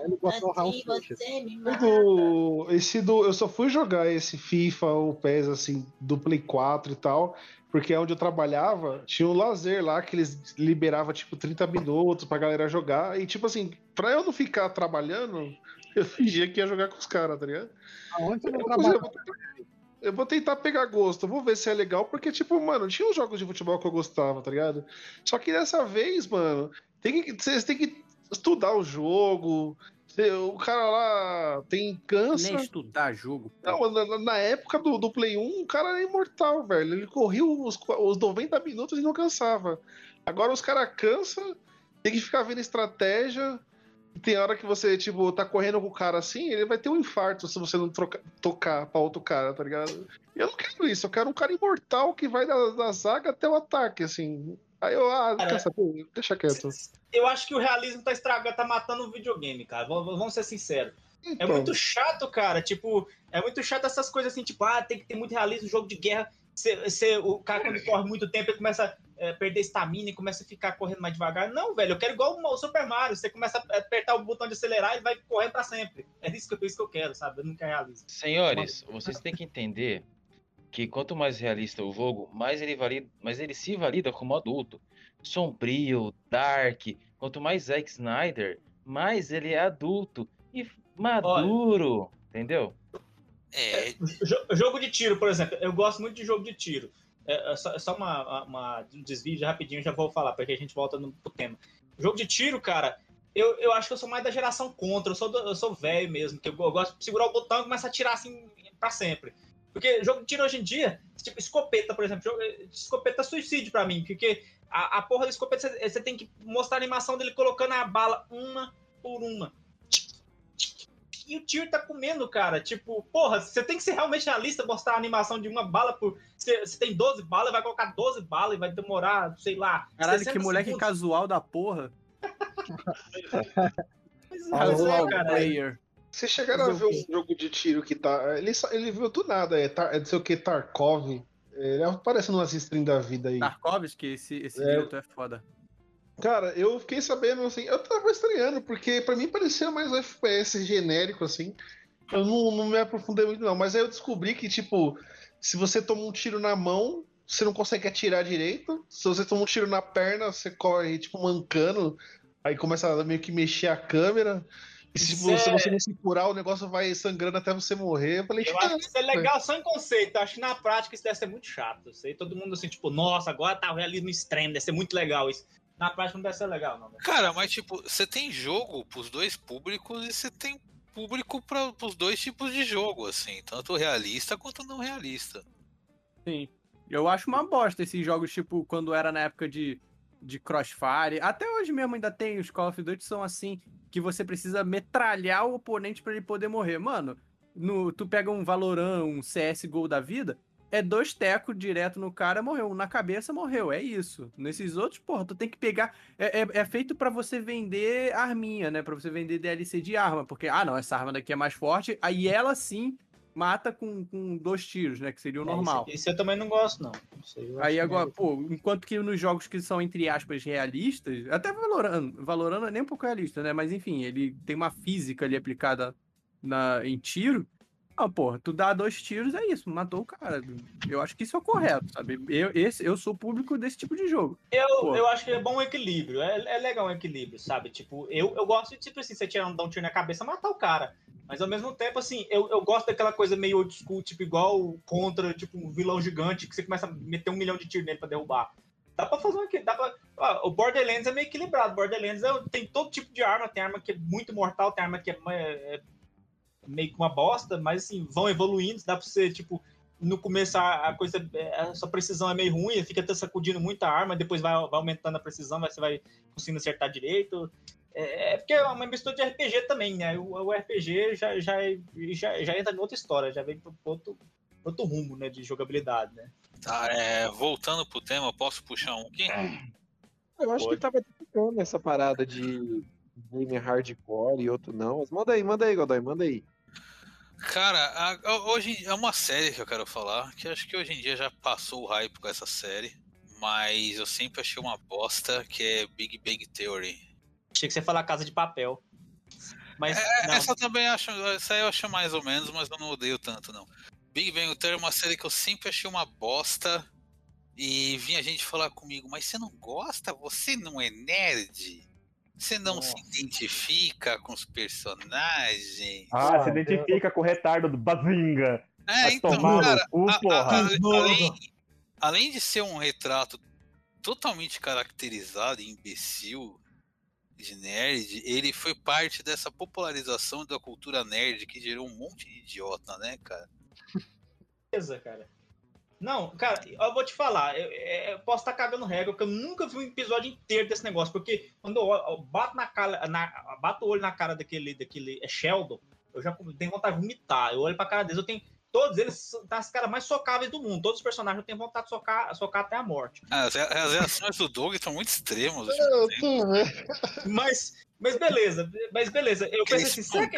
assim você me O mata. do- esse do, eu só fui jogar esse FIFA ou PES assim, do Play 4 e tal, porque onde eu trabalhava, tinha um lazer lá que eles liberavam tipo 30 minutos pra galera jogar. E tipo assim, pra eu não ficar trabalhando, eu fingia que ia jogar com os caras, tá ligado? Aonde você não Eu, trabalha? eu vou- eu vou tentar pegar gosto, eu vou ver se é legal, porque, tipo, mano, tinha uns jogos de futebol que eu gostava, tá ligado? Só que dessa vez, mano, tem que, vocês têm que estudar o jogo. O cara lá tem cansa. Nem estudar jogo. Não, na, na época do, do Play 1, o cara era imortal, velho. Ele corria os, os 90 minutos e não cansava. Agora os caras cansam, tem que ficar vendo estratégia. Tem hora que você, tipo, tá correndo com o cara assim, ele vai ter um infarto se você não troca- tocar pra outro cara, tá ligado? Eu não quero isso, eu quero um cara imortal que vai da, da zaga até o ataque, assim. Aí eu, ah, Cara, quer saber? Deixa quieto. Eu acho que o realismo tá estragando, tá matando o videogame, cara. Vamos, vamos ser sinceros. É Então. muito chato, cara. Tipo, é muito chato essas coisas assim, tipo, ah, tem que ter muito realismo, jogo de guerra. Cê, cê- o cara, quando corre muito tempo, ele começa a perder estamina e começa a ficar correndo mais devagar. Não, velho, eu quero igual o Super Mario. Você começa a apertar o botão de acelerar e vai correr pra sempre. É isso que, eu- isso que eu quero, sabe? Eu não quero realismo. Senhores, vocês têm que entender que quanto mais realista o jogo, mais ele valida, mais ele se valida como adulto. Sombrio, dark. Quanto mais Zack Snyder, mais ele é adulto e maduro, entendeu? É, Jo- jogo de tiro, por exemplo. Eu gosto muito de jogo de tiro. É, é só, é só uma, uma- um desvio rapidinho, já vou falar, porque a gente volta no pro tema. Jogo de tiro, cara, eu, eu acho que eu sou mais da geração contra. Eu sou, do- eu sou velho mesmo, que eu, eu gosto de segurar o botão e começar a atirar assim pra sempre. Porque jogo de tiro hoje em dia, tipo, escopeta, por exemplo, jogo- escopeta é suicídio pra mim, porque a, a porra da escopeta você, você tem que mostrar a animação dele colocando a bala uma por uma. E o tiro tá comendo, cara. Tipo, porra, você tem que ser realmente realista, mostrar a animação de uma bala por. Você, você tem 12 balas, vai colocar 12 balas e vai demorar, sei lá. Caralho, 60 que moleque segundos. casual da porra. Pois é, Casual cara. player. Vocês chegaram a Fazer ver um jogo de tiro que tá. Ele, só- ele viu do nada, é, tar, é não sei o que, Tarkov. Ele aparece numas streams da vida aí. Tarkovsky, esse, esse É. diretor é foda. Cara, eu fiquei sabendo assim, eu tava estranhando, porque pra mim parecia mais um FPS genérico, assim. Eu não, não me aprofundei muito, não. Mas aí eu descobri que, tipo, se você toma um tiro na mão, você não consegue atirar direito. Se você toma um tiro na perna, você corre, tipo, mancando. Aí começa a meio que mexer a câmera. E se, se é- você não se curar, o negócio vai sangrando até você morrer. Eu falei, Eu acho que isso é legal só em conceito. Eu acho que na prática isso deve ser muito chato. Sei, todo mundo assim, tipo, nossa, agora tá o realismo extremo, deve ser muito legal isso. Na prática não deve ser legal, não. né? Cara, mas tipo, você tem jogo pros dois públicos e você tem público para pros dois tipos de jogo, assim, tanto realista quanto não realista. Sim. Eu acho uma bosta esses jogos, tipo, quando era na época de, de Crossfire. Até hoje mesmo ainda tem os Call of Duty são assim, que você precisa metralhar o oponente pra ele poder morrer. Mano, no, tu pega um Valorant, um CSGO da vida, é dois tecos direto no cara, morreu. Um na cabeça, morreu. É isso. Nesses outros, porra, tu tem que pegar. É, é, é feito pra você vender arminha, né? Pra você vender DLC de arma. Porque, ah, não, essa arma daqui é mais forte. Aí ela sim mata com, com dois tiros, né? Que seria o É, normal. Isso, isso eu também não gosto, não. Aí agora, meio- pô, enquanto que nos jogos que são, entre aspas, realistas, até Valorant não é nem um pouco realista, né? Mas enfim, ele tem uma física ali aplicada na, em tiro. Ah, porra, tu dá dois tiros, é isso, matou o cara. Eu acho que isso é o correto, sabe? Eu, esse, eu sou público desse tipo de jogo. Eu, Pô. eu acho que é bom o equilíbrio. É, é legal o equilíbrio, sabe? Tipo, eu, eu gosto de, tipo assim, você tirar, dar um tiro na cabeça, matar o cara. Mas ao mesmo tempo, assim, eu, eu gosto daquela coisa meio old school, tipo, igual contra, tipo, um vilão gigante que você começa a meter um milhão de tiros nele pra derrubar. Dá pra fazer aqui, dá pra. o Borderlands é meio equilibrado. Borderlands é- tem todo tipo de arma, tem arma que é muito mortal, tem arma que é, é meio que uma bosta, mas assim, vão evoluindo, dá pra você, tipo, no começo a, coisa, é, a sua precisão é meio ruim, fica até sacudindo muita arma, depois vai, vai aumentando a precisão, vai, você vai conseguindo acertar direito. É, é porque é uma mistura de RPG também, né? O, o RPG já, já, já, já entra em outra história, já vem pro outro, outro rumo, né, de jogabilidade, né? Tá, é, voltando pro tema, posso puxar um aqui? Eu acho que tava ficando essa parada de game hardcore e outro não. Mas manda aí, manda aí, Godoy, manda aí. Cara, a- a- hoje é uma série que eu quero falar, que acho que hoje em dia já passou o hype com essa série, mas eu sempre achei uma bosta, que é Big Bang Theory. Achei que você ia falar Casa de Papel. Mas É, não. essa também acho, essa eu acho mais ou menos, mas eu não odeio tanto não. Big Bang Theory é uma série que eu sempre achei uma bosta e vinha gente falar comigo, mas você não gosta? Você não é nerd? Você não se identifica com os personagens? Ah, se identifica com o retardo do Bazinga. É, Vai então, cara, cu, a- a- a- além, além de ser um retrato totalmente caracterizado e imbecil de nerd, ele foi parte dessa popularização da cultura nerd que gerou um monte de idiota, né, cara? Beleza, cara. Não, cara, eu vou te falar, eu, eu posso estar cagando regra, porque eu nunca vi um episódio inteiro desse negócio, porque quando eu, eu bato na cara, na, bato o olho na cara daquele, daquele é Sheldon, eu já tenho vontade de vomitar. Eu olho pra cara deles, eu tenho. Todos eles são as caras mais socáveis do mundo. Todos os personagens tenho vontade de socar, socar até a morte. Ah, As, as reações do Doug são muito extremas. Mas, mas beleza, mas beleza. Eu pensei assim, será que,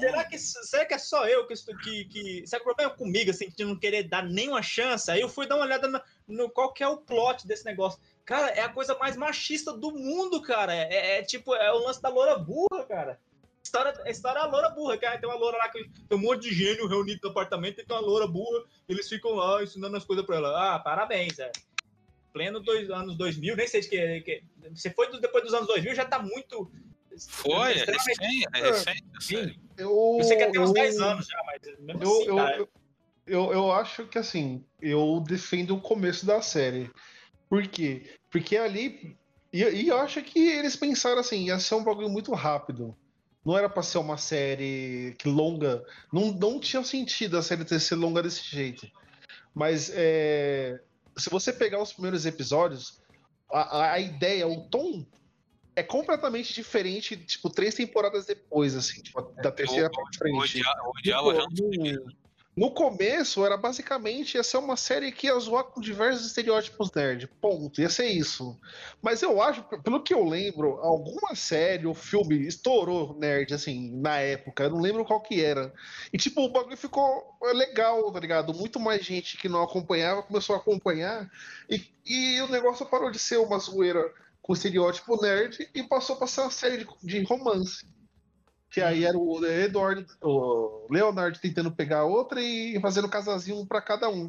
será que, será que é só eu que, estou- que, que. Será que o problema é comigo, assim, de não querer dar nenhuma chance? Aí eu fui dar uma olhada no, no qual que é o plot desse negócio. Cara, é a coisa mais machista do mundo, cara. É, é tipo, é o lance da loura burra, cara. História, a história da loura burra, que tem uma loura lá que tem um monte de gênio reunido no apartamento e tem uma loura burra, eles ficam lá ensinando as coisas pra ela. Ah, parabéns, é. Pleno dois, anos 2000, nem sei de que, que. Você foi do- depois dos anos 2000, já tá muito. Foi, é recente, é recente, a série. Eu, Você quer ter uns eu- 10 anos já, mas mesmo Eu, assim, eu, cara, eu, eu, eu acho que assim, eu defendo o começo da série. Por quê? Porque ali. E, e eu acho que eles pensaram assim, ia ser um bagulho muito rápido. Não era pra ser uma série que longa. Não, não tinha sentido a série ter ser longa desse jeito. Mas é, se você pegar os primeiros episódios, a, a- a ideia, o tom é completamente diferente, tipo, três temporadas depois, assim, tipo, da terceira pra frente. Odiava, odiava já Tipo, no, começo era basicamente ia ser uma série que ia zoar com diversos estereótipos nerd. Ponto. Ia ser isso. Mas eu acho, pelo que eu lembro, alguma série ou filme estourou nerd, assim, na época. Eu não lembro qual que era. E tipo, o bagulho ficou legal, tá ligado? Muito mais gente que não acompanhava começou a acompanhar. E, e o negócio parou de ser uma zoeira com estereótipo nerd e passou pra ser uma série de, de romance. Que aí era o Edward, o Leonard tentando pegar a outra e fazendo casazinho pra cada um.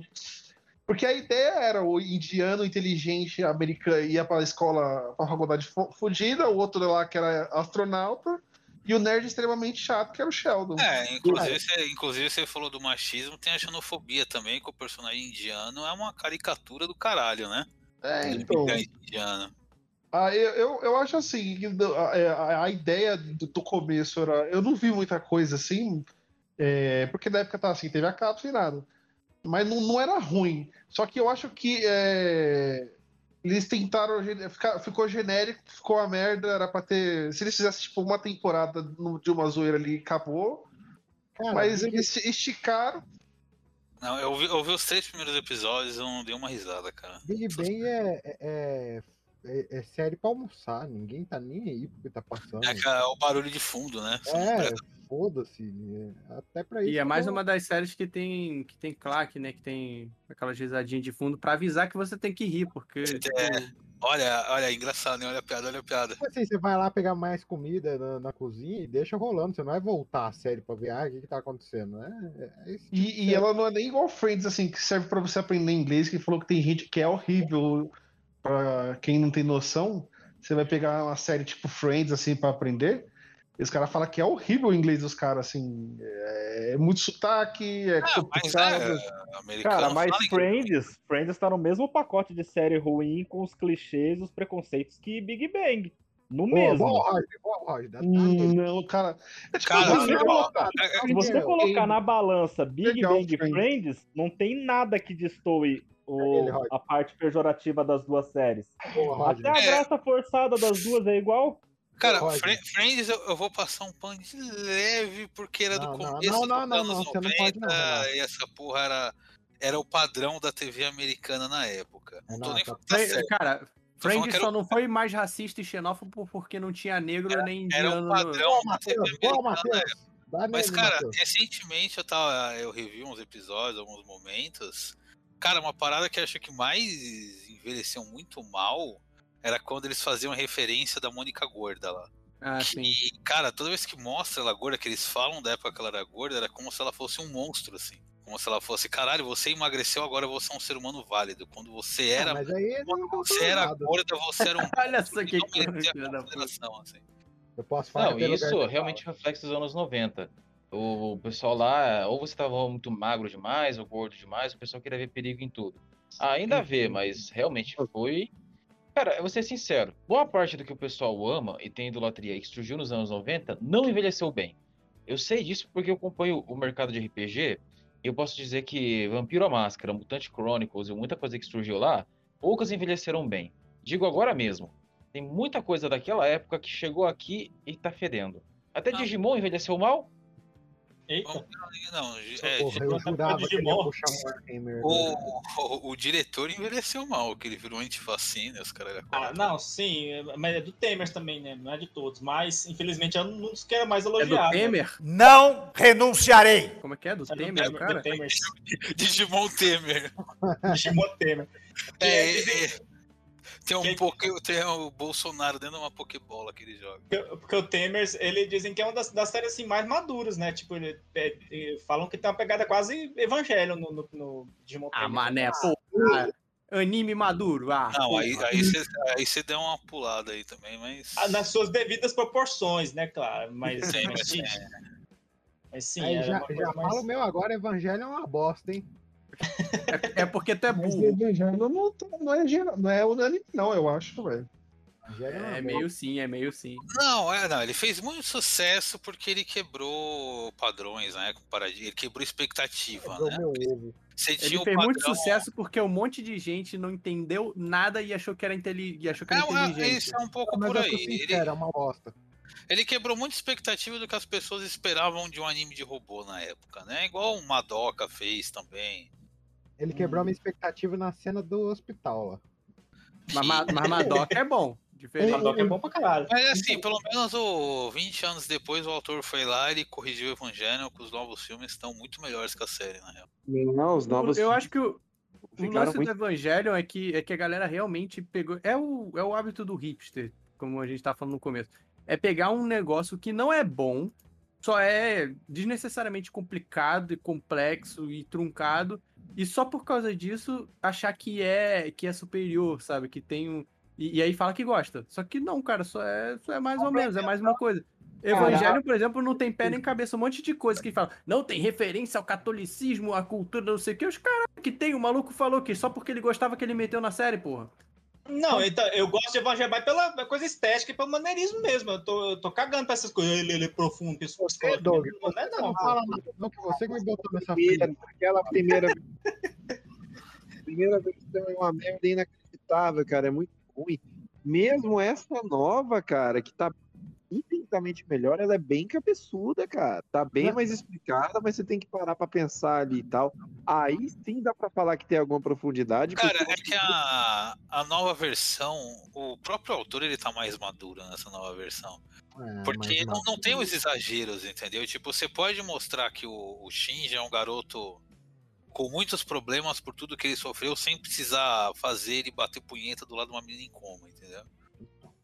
Porque a ideia era o indiano inteligente americano ia pra escola, pra faculdade fu- fudida, o outro lá que era astronauta, e o nerd extremamente chato, que era o Sheldon. É, inclusive, você, inclusive você falou do machismo, tem a xenofobia também, que o personagem indiano é uma caricatura do caralho, né? É, então. imigrante indiano. Ah, eu, eu, eu acho assim, do- a, a- a ideia do, do começo era. Eu não vi muita coisa assim, é, porque na época tava assim, teve a cápsula e nada. Mas não, não era ruim. Só que eu acho que é, eles tentaram. gene- fica- Ficou genérico, ficou uma merda. Era pra ter. Se eles fizessem tipo uma temporada no- de uma zoeira ali, acabou. mas eles esticaram. Não, eu vi, eu vi os três primeiros episódios e não dei uma risada, cara. Big Bang é, é, é, é série pra almoçar, ninguém tá nem aí porque tá passando. É, é o barulho de fundo, né? Não É, foda-se. é, Até pra isso. E é mais eu- uma das séries que tem que tem claque, né? Que tem aquelas risadinhas de fundo pra avisar que você tem que rir, porque. tipo, É, olha, olha, engraçado, né? Olha a piada, olha a piada. Tipo assim, você vai lá pegar mais comida na, na cozinha e deixa rolando. Você não vai voltar a série pra ver ah, o que, que tá acontecendo. É, é esse tipo E, e ela não é nem igual Friends, assim, que serve pra você aprender inglês, que falou que tem gente que é horrível pra quem não tem noção. Você vai pegar uma série tipo Friends, assim, pra aprender. E os caras falam que é horrível o inglês dos caras, assim. É, é muito sotaque, é complicado. Cara, mas Friends, Friends tá no mesmo pacote de série ruim com os clichês e os preconceitos que Big Bang. No mesmo. boa, Roger, boa, Roger. dá- Hum, Não, cara. É tipo, Cara, assim, se você colocar, é- se você é- colocar na balança Big Legal, Bang e Friends. Friends, não tem nada que destoe o- a parte pejorativa das duas séries. Boa. Até a É. graça forçada das duas é igual. Cara, Friends eu, eu vou passar um pano de leve, porque era do Não, não, começo não, dos não, não, anos não, você não 90, pode não, e essa porra era, era o padrão da TV americana na época. Não tô nem tá certo. Cara, Friends era só não foi mais racista e xenófobo porque não tinha negro nem Era indiano. um no- padrão da TV Matheus, boa, Matheus. Dá Mas, nele, cara, Matheus. recentemente eu tava. Eu revi uns episódios, alguns momentos. Cara, uma parada que eu acho que mais envelheceu muito mal era quando eles faziam referência da Mônica Gorda lá. Ah, sim. E, cara, toda vez que mostra ela gorda, que eles falam da época que ela era gorda, era como se ela fosse um monstro, assim. Como se ela fosse, caralho, você emagreceu, agora você é um ser humano válido. Quando você Ah, era. mas aí quando contou você era nada. gorda, você era um. Olha só que consideração, assim. Eu posso falar Não, pelo isso realmente reflexo dos anos 90. O pessoal lá, ou você tava muito magro demais, ou gordo demais, o pessoal queria ver perigo em tudo. Ainda vê, mas realmente foi. Cara, eu vou ser sincero, boa parte do que o pessoal ama e tem idolatria e que surgiu nos anos 90 não envelheceu bem. Eu sei disso porque eu acompanho o mercado de RPG eu posso dizer que Vampiro à Máscara, Mutante Chronicles e muita coisa que surgiu lá, poucas envelheceram bem. Digo agora mesmo, tem muita coisa daquela época que chegou aqui e tá fedendo. Até Digimon envelheceu mal? Eita. Não, é, Porra, eu jurava que ele ia Digimon. puxar um Warhammer. o, o, o diretor envelheceu mal, que ele virou antifacina, os caras. Ah, não, sim, mas é do Temer também, né? Não é de todos. Mas, infelizmente, é um dos que era mais É do elogiado. Temer? Não renunciarei. Como é que é? Do É do Temer, Temer, o do cara? Temer. Digimon Temer. Digimon Temer. É, é, tem um poké, tem o Bolsonaro dentro de uma Pokébola que ele joga. Porque, porque o Temer, ele dizem que é uma das, das séries assim, mais maduras, né? Tipo, ele, é, é, falam que tem uma pegada quase evangelho no, no, no Digimon Ah, mané, pô. ah, Anime maduro. Ah, Não, aí, porra. aí, você, aí você deu uma pulada aí também, mas. Ah, nas suas devidas proporções, né, claro. Mas, Sim, mas mas sim. é. Mas sim, Aí já, já mais- fala o meu agora, Evangelho é uma bosta, hein? É, é porque tu é Mas burro. Evangelho não, não, é, não é unânime, não, eu acho, velho. É bosta. meio sim, é meio sim. Não, é, não, ele fez muito sucesso porque ele quebrou padrões, né? Ele quebrou expectativa, né? Você Ele tinha fez muito padrão- sucesso porque um monte de gente não entendeu nada e achou que era, inteli... e achou que era É, é, inteligente. isso é um pouco Mas por aí. Ele, sincero, é uma bosta. ele quebrou muita expectativa do que as pessoas esperavam de um anime de robô na época, né? Igual o Madoka fez também. Ele quebrou a minha expectativa na cena do hospital lá. Mas, Ma- mas Madoka é bom. Diferente. Madoka é bom pra caralho. Mas assim, pelo menos o 20 anos depois o autor foi lá e corrigiu o Evangelho, que os novos filmes estão muito melhores que a série, na real. Não, os novos. Eu acho que o, o lance muito- do Evangelho é que, é que a galera realmente pegou. É o, é o hábito do hipster, como a gente tá falando no começo. É pegar um negócio que não é bom, só é desnecessariamente complicado e complexo e truncado, e só por causa disso achar que é que é superior, sabe? Que tem um. E, e aí fala que gosta. Só que não, cara, só é, só é mais ou menos, é mais uma coisa. Evangelho, por exemplo, não tem pé nem cabeça, um monte de coisa que fala. Não tem referência ao catolicismo, à cultura, não sei o que. Os caras que tem, o maluco falou que só porque ele gostava que ele meteu na série, porra. Não, então, eu gosto de Evangelho pela coisa estética e pelo maneirismo mesmo. Eu tô, eu tô cagando pra essas coisas. Ele, ele é profundo, pessoal. Você, Doug, não é não. não fala nada, não, que você que me botou nessa Primeira, fila. aquela primeira. primeira versão é uma merda inacreditável, cara. É muito ruim. Mesmo essa nova, cara, que tá infinitamente melhor, ela é bem cabeçuda, cara. Tá bem mais explicada, mas você tem que parar pra pensar ali e tal. Aí sim dá pra falar que tem alguma profundidade. Cara, é que a, a nova versão, o próprio autor ele tá mais maduro nessa nova versão. É, Porque não, não tem os exageros, entendeu? Tipo, você pode mostrar que o, o Shinji é um garoto com muitos problemas por tudo que ele sofreu, sem precisar fazer ele bater punheta do lado de uma menina em coma, entendeu?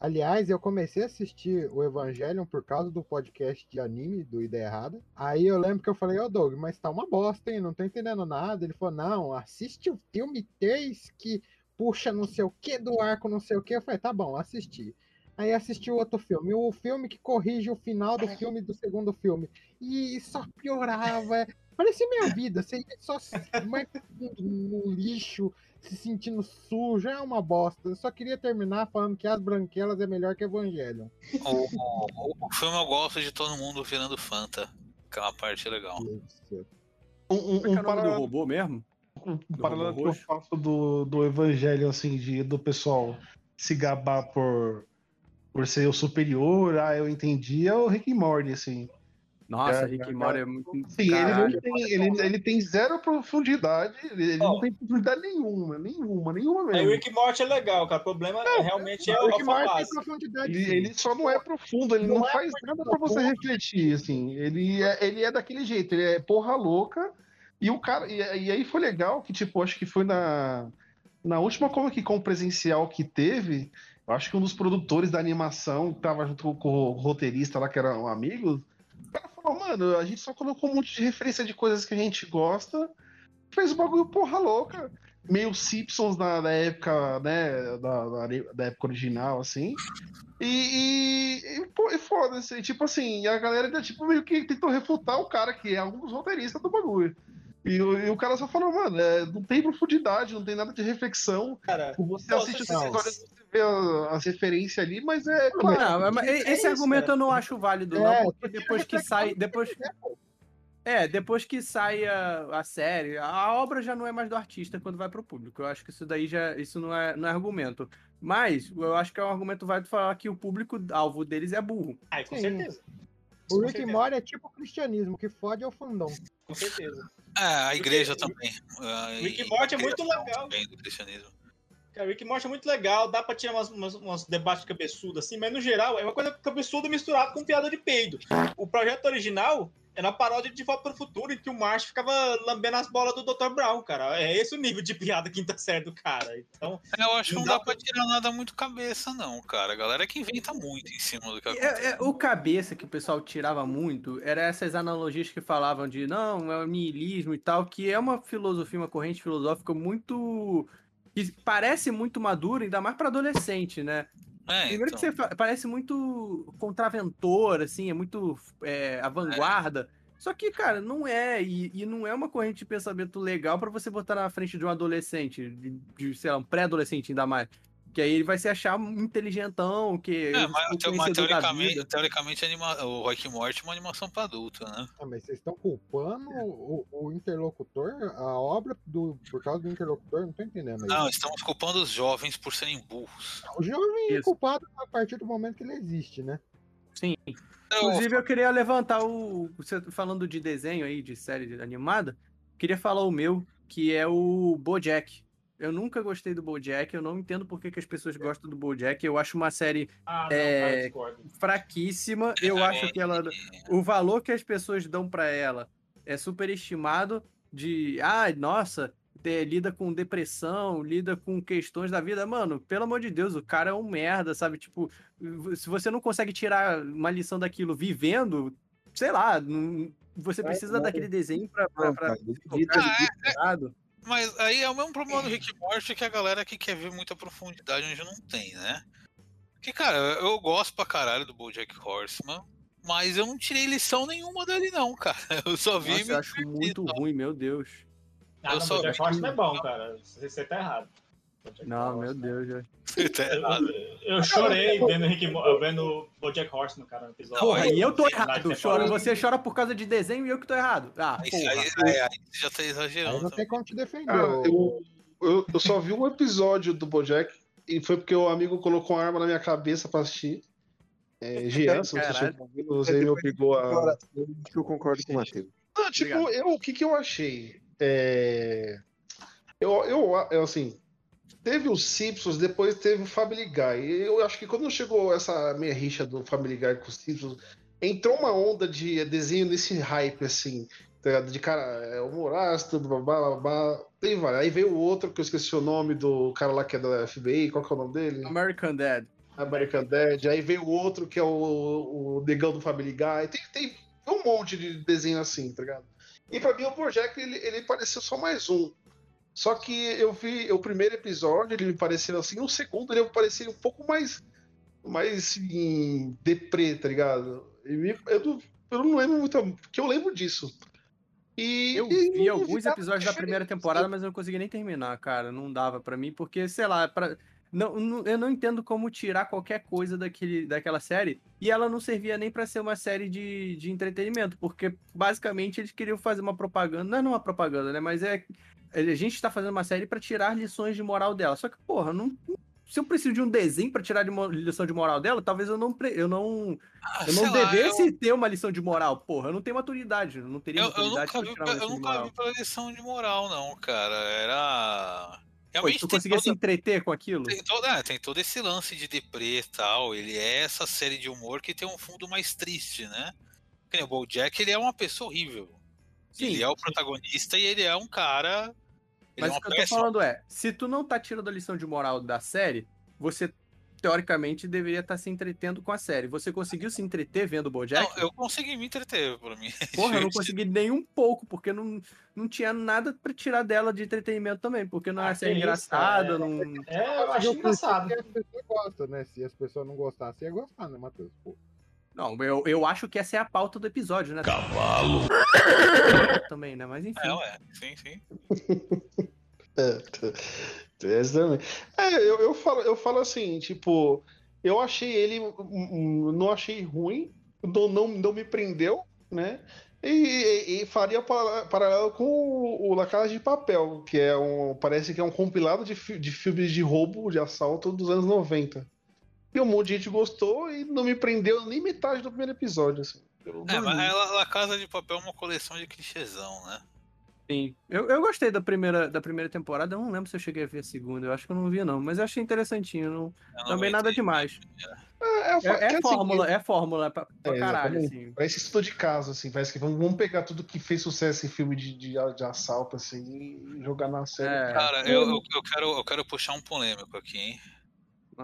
Aliás, eu comecei a assistir o Evangelion por causa do podcast de anime do Ideia Errada. Aí eu lembro que eu falei, ô Doug, mas tá uma bosta, hein? Não tô entendendo nada. Ele falou, não, assiste o filme 3 que puxa não sei o que do arco, não sei o que. Eu falei, tá bom, assisti. Aí assisti o outro filme, o filme que corrige o final do filme do segundo filme. E só piorava. Parecia minha vida, ia só marcando no lixo, se sentindo sujo, é uma bosta. Eu só queria terminar falando que As Branquelas é melhor que Evangelion. O, o, o filme eu gosto de todo mundo virando Fanta. Aquela parte é legal. Um, um, é que é um o nome do robô mesmo? um paralelo que eu faço do, do evangelho, assim, de, do pessoal se gabar por, por ser o superior, ah, eu entendi, é o Rick and Morty, assim. Nossa, É, Rick é, Morty é. é muito. Sim, ele, Caralho. não tem, ele, ele tem zero profundidade, ele, ele Ó. não tem profundidade nenhuma, nenhuma, nenhuma Aí o mesmo. Rick Morty é legal, cara. O problema é, realmente é o o Rick Morty profundidade. Ele, ele só não é profundo, ele não, Não é faz nada pra você refletir, assim. Ele é, ele é daquele jeito, ele é porra louca. E o cara. E, e aí foi legal que, tipo, acho que foi na, na última Comic Con presencial que teve. Eu acho que um dos produtores da animação, que tava junto com, com o roteirista lá, que era um amigo, o cara falou, mano, a gente só colocou um monte de referência de coisas que a gente gosta, fez o bagulho porra louca. Meio Simpsons na, na época, né, da, da, época original, assim. E, e, e, e foda-se, tipo assim, a galera ainda, tipo, meio que tentou refutar o cara que é um dos roteiristas do bagulho. E, o- e o cara só falou, mano, é, não tem profundidade, não tem nada de reflexão. Cara, Você Não, assiste não. episódios, você vê a- as referências ali, mas é claro. Não, mas é esse isso, argumento cara. eu não acho válido, É, não, porque porque depois que sai. Depois, é, depois que sai a, a série, a obra já não é mais do artista quando vai pro público. Eu acho que isso daí já. Isso não é, não é argumento. Mas eu acho que é um argumento válido falar que o público-alvo deles é burro. Ai, com Sim. certeza. O Rick certeza. Morty é tipo o cristianismo, que fode é o fandom. Com certeza. É, a igreja também. Ah, Rick e- and Morty é muito legal. também do cristianismo. Cara, Rick and Morty é muito legal, dá pra tirar umas, umas, umas debates cabeçudos assim, mas no geral é uma coisa cabeçuda misturada com piada de peido. O projeto original era uma paródia de Volta para o Futuro, em que o Marsh ficava lambendo as bolas do Dr. Brown, cara. É esse o nível de piada quinta série do cara. Então, Eu acho que Não dá dá pra tirar nada muito cabeça, não, cara. A galera que inventa muito em cima do que acontece. É, é, o cabeça que o pessoal tirava muito era essas analogias que falavam de não, é o niilismo e tal, que é uma filosofia, uma corrente filosófica muito. que parece muito madura, ainda mais para adolescente, né? É, Primeiro então. que você parece muito contraventor, assim, é muito é, a vanguarda. Só que, cara, não é, e, e não é uma corrente de pensamento legal pra você botar na frente de um adolescente, de, de, sei lá, um pré-adolescente ainda mais. Que aí ele vai se achar inteligentão, que É, mas, teo- mas teoricamente, teoricamente anima- o Rock Morty é uma animação pra adulto, né? Ah, mas vocês estão culpando o, o interlocutor, a obra do, por causa do interlocutor? Não tô entendendo aí. Não, estamos culpando os jovens por serem burros. O jovem é Isso. culpado a partir do momento que ele existe, né? Sim. Eu- Inclusive, eu queria levantar o. Você falando de desenho aí, de série animada, queria falar o meu, que é o Bojack. Eu nunca gostei do Bojack, eu não entendo por que, que as pessoas gostam do Bojack. Eu acho uma série ah, não, É, cara, discordo. fraquíssima. Eu acho que ela. O valor que as pessoas dão pra ela é superestimado de. Ai, nossa, te- lida com depressão, lida com questões da vida. Mano, pelo amor de Deus, o cara é um merda, sabe? Tipo, se você não consegue tirar uma lição daquilo vivendo, sei lá, não- você precisa não. daquele desenho pra. pra, Não, pra cara, se dito- tocar desesperado. Mas aí é o mesmo problema do Rick Morty que a galera que quer ver muita profundidade onde não tem, né? Porque, cara, eu gosto pra caralho do BoJack Horseman, mas eu não tirei lição nenhuma dele não, cara. Eu só vi Nossa, me eu acho muito ruim, meu Deus. Ah, Eu não, só- Bojack Horseman é bom, cara. Você você tá errado. Não, meu Deus, já. tá errado. Eu chorei vendo Rick, vendo Bojack Horseman, cara, no episódio. Porra, e eu tô errado. Chora, você chora por causa de desenho e eu que tô errado. Ah, Aí, porra. aí, aí, aí você já tá Aí exagerando. não tem como te defender. Ô- eu, eu, eu só vi um episódio do Bojack e foi porque o amigo colocou uma arma na minha cabeça pra assistir. É, Jean, se você ouvindo, você me obrigou a. Eu concordo com o Matheus. Não, tipo, eu, o que que eu achei? É, Eu, eu, eu, assim, teve os Simpsons, depois teve o Family Guy. Eu acho que quando chegou essa minha rixa do Family Guy com os Simpsons, entrou uma onda de desenho nesse hype, assim, tá de cara, é humoraço, tudo, babá, babá. Tem vários. Aí veio o outro, que eu esqueci o nome do cara lá que é da FBI, qual que é o nome dele? American Dad. American Dad. Aí veio o outro, que é o, o negão do Family Guy. Tem, tem um monte de desenho assim, tá ligado? E pra mim o Bojack, ele, ele pareceu só mais um. Só que eu vi o primeiro episódio, ele me pareceu assim, o segundo ele parecia um pouco mais, mais assim, deprê, tá ligado? E me- eu, não, eu não lembro muito, porque eu lembro disso. E, Eu vi alguns episódios da primeira temporada, mas eu não consegui nem terminar, cara. Não dava pra mim, porque, sei lá, pra... não, não- eu não entendo como tirar qualquer coisa daquele, daquela série e ela não servia nem pra ser uma série de, de entretenimento, porque basicamente eles queriam fazer uma propaganda, não é uma propaganda, né? Mas é. A gente tá fazendo uma série pra tirar lições de moral dela. Só que, porra, não. Se eu preciso de um desenho pra tirar de lição de moral dela, talvez eu não eu não Ah, eu não sei lá, devesse ter uma lição de moral, porra. Eu não tenho maturidade, eu não teria Eu, eu maturidade nunca, pra vi, eu nunca vi pela lição de moral, não, cara. Era. Pô, Realmente tu tem conseguia se toda- entreter com aquilo? Tem todo, é, tem todo esse lance de deprê e tal. Ele é essa série de humor que tem um fundo mais triste, né? Que nem O BoJack, ele é uma pessoa horrível. Sim, ele é o sim. protagonista e ele é um cara... Ele Mas é o que eu tô falando é, se tu não tá tirando a lição de moral da série, você teoricamente deveria estar se entretendo com a série. Você conseguiu se entreter vendo o BoJack? Não, eu consegui me entreter, pra mim. Porra, eu não consegui nem um pouco, porque não, não tinha nada pra tirar dela de entretenimento também, porque não é Ah, série que isso, engraçada, é- não... É, eu achei engraçado. Porque as pessoas gostam, né? Se as pessoas não gostassem, ia gostar, né, Matheus? Pô. Não, eu, eu acho que essa é a pauta do episódio, né? Cavalo. Também, né? Mas enfim. É, ué, sim, sim. É, exatamente. É, eu, eu, falo, eu falo assim, tipo, eu achei ele, hum, hum, não achei ruim, não, não, não me prendeu, né? E, e- e faria para- paralelo com o, o La Casa de Papel, que é um, parece que é um compilado de, fi- de filmes de roubo, de assalto dos anos 90. E um monte de gente gostou e não me prendeu nem metade do primeiro episódio, assim. Eu É, mas ela, La Casa de Papel é uma coleção de clichêzão, né? Sim. Eu, eu gostei da primeira, da primeira temporada, eu não lembro se eu cheguei a ver a segunda, eu acho que eu não vi não, mas eu achei interessantinho, não, não também nada demais. É, É, que é assim, fórmula, é fórmula pra, pra É, caralho, assim. Parece estudo de caso, assim. Parece que vamos, vamos pegar tudo que fez sucesso em filme de, de, de assalto, assim, e jogar na série. É. Cara, eu, eu, eu quero, eu quero puxar um polêmico aqui, hein?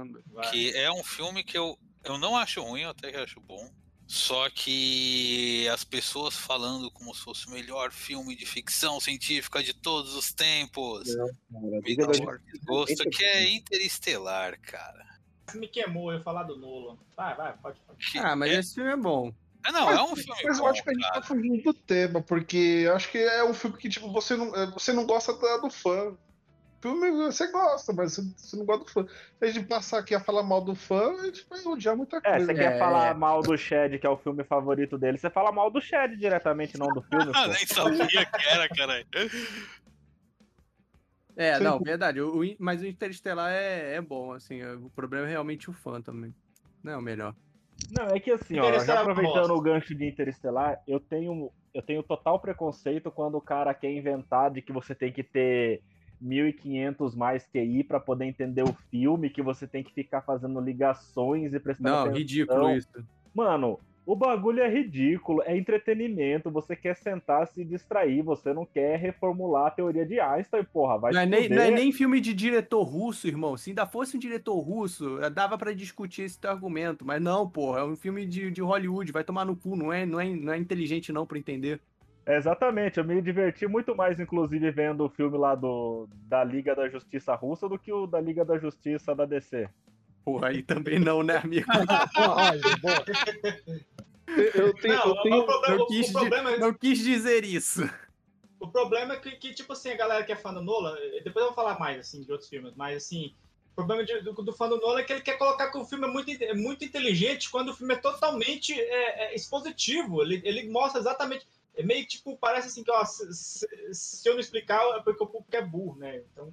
Manda. Que é um filme que eu, eu não acho ruim, eu até que acho bom. Só que as pessoas falando como se fosse o melhor filme de ficção científica de todos os tempos. Cara, Me dá um desgosto que é Interestelar, cara. Me queimou eu falar do Nolan. Vai, vai, pode, pode. Ah, mas é, esse filme é bom. é, não, Mas- é um filme Mas eu bom, acho que a gente cara. tá fugindo do tema, porque eu acho que é um filme que, tipo, você não, é, você não gosta do fã. Filme você gosta, mas você, você não gosta do fã. Se a gente passar aqui a falar mal do fã, a gente vai odiar muita É, coisa. você né? quer É. falar mal do Shed, que é o filme favorito dele, você fala mal do Shed diretamente, não do filme. Ah, nem sabia que era, caralho. É, Sim. não, verdade. O, mas o Interestelar é, é bom, assim. O problema é realmente o fã também. Não é o melhor. Não, é que assim, ó, já é aproveitando o gancho de Interestelar, eu tenho, eu tenho total preconceito quando o cara quer inventar de que você tem que ter 1500 mais QI pra poder entender o filme, que você tem que ficar fazendo ligações e prestando Não, atenção. ridículo isso. Mano, o bagulho é ridículo, é entretenimento, você quer sentar, se distrair, você não quer reformular a teoria de Einstein, porra, vai Não é, nem, não é nem filme de diretor russo, irmão. Se ainda fosse um diretor russo, eh, dava pra discutir esse teu argumento. Mas não, porra, é um filme de, de Hollywood, vai tomar no cu, não é, não é, não é inteligente não pra entender. Exatamente, eu me diverti muito mais, inclusive, vendo o filme lá do, da Liga da Justiça Russa do que o da Liga da Justiça da DC. Porra, aí também não, né, amigo? Olha, boa. Eu tenho, Não, eu tenho, problema, Não quis, é não quis dizer isso. O problema é que, que, tipo assim, a galera que é fã do Nolan, eh, depois eu vou falar mais, assim, de outros filmes, mas, assim, o problema de- do, do fã do Nolan é que ele quer colocar que o filme é muito, é muito inteligente quando o filme é totalmente é, é, expositivo. Ele, ele mostra exatamente. É meio tipo, parece assim que, ó, se, se- se eu não explicar, é porque o público é burro, né? Então.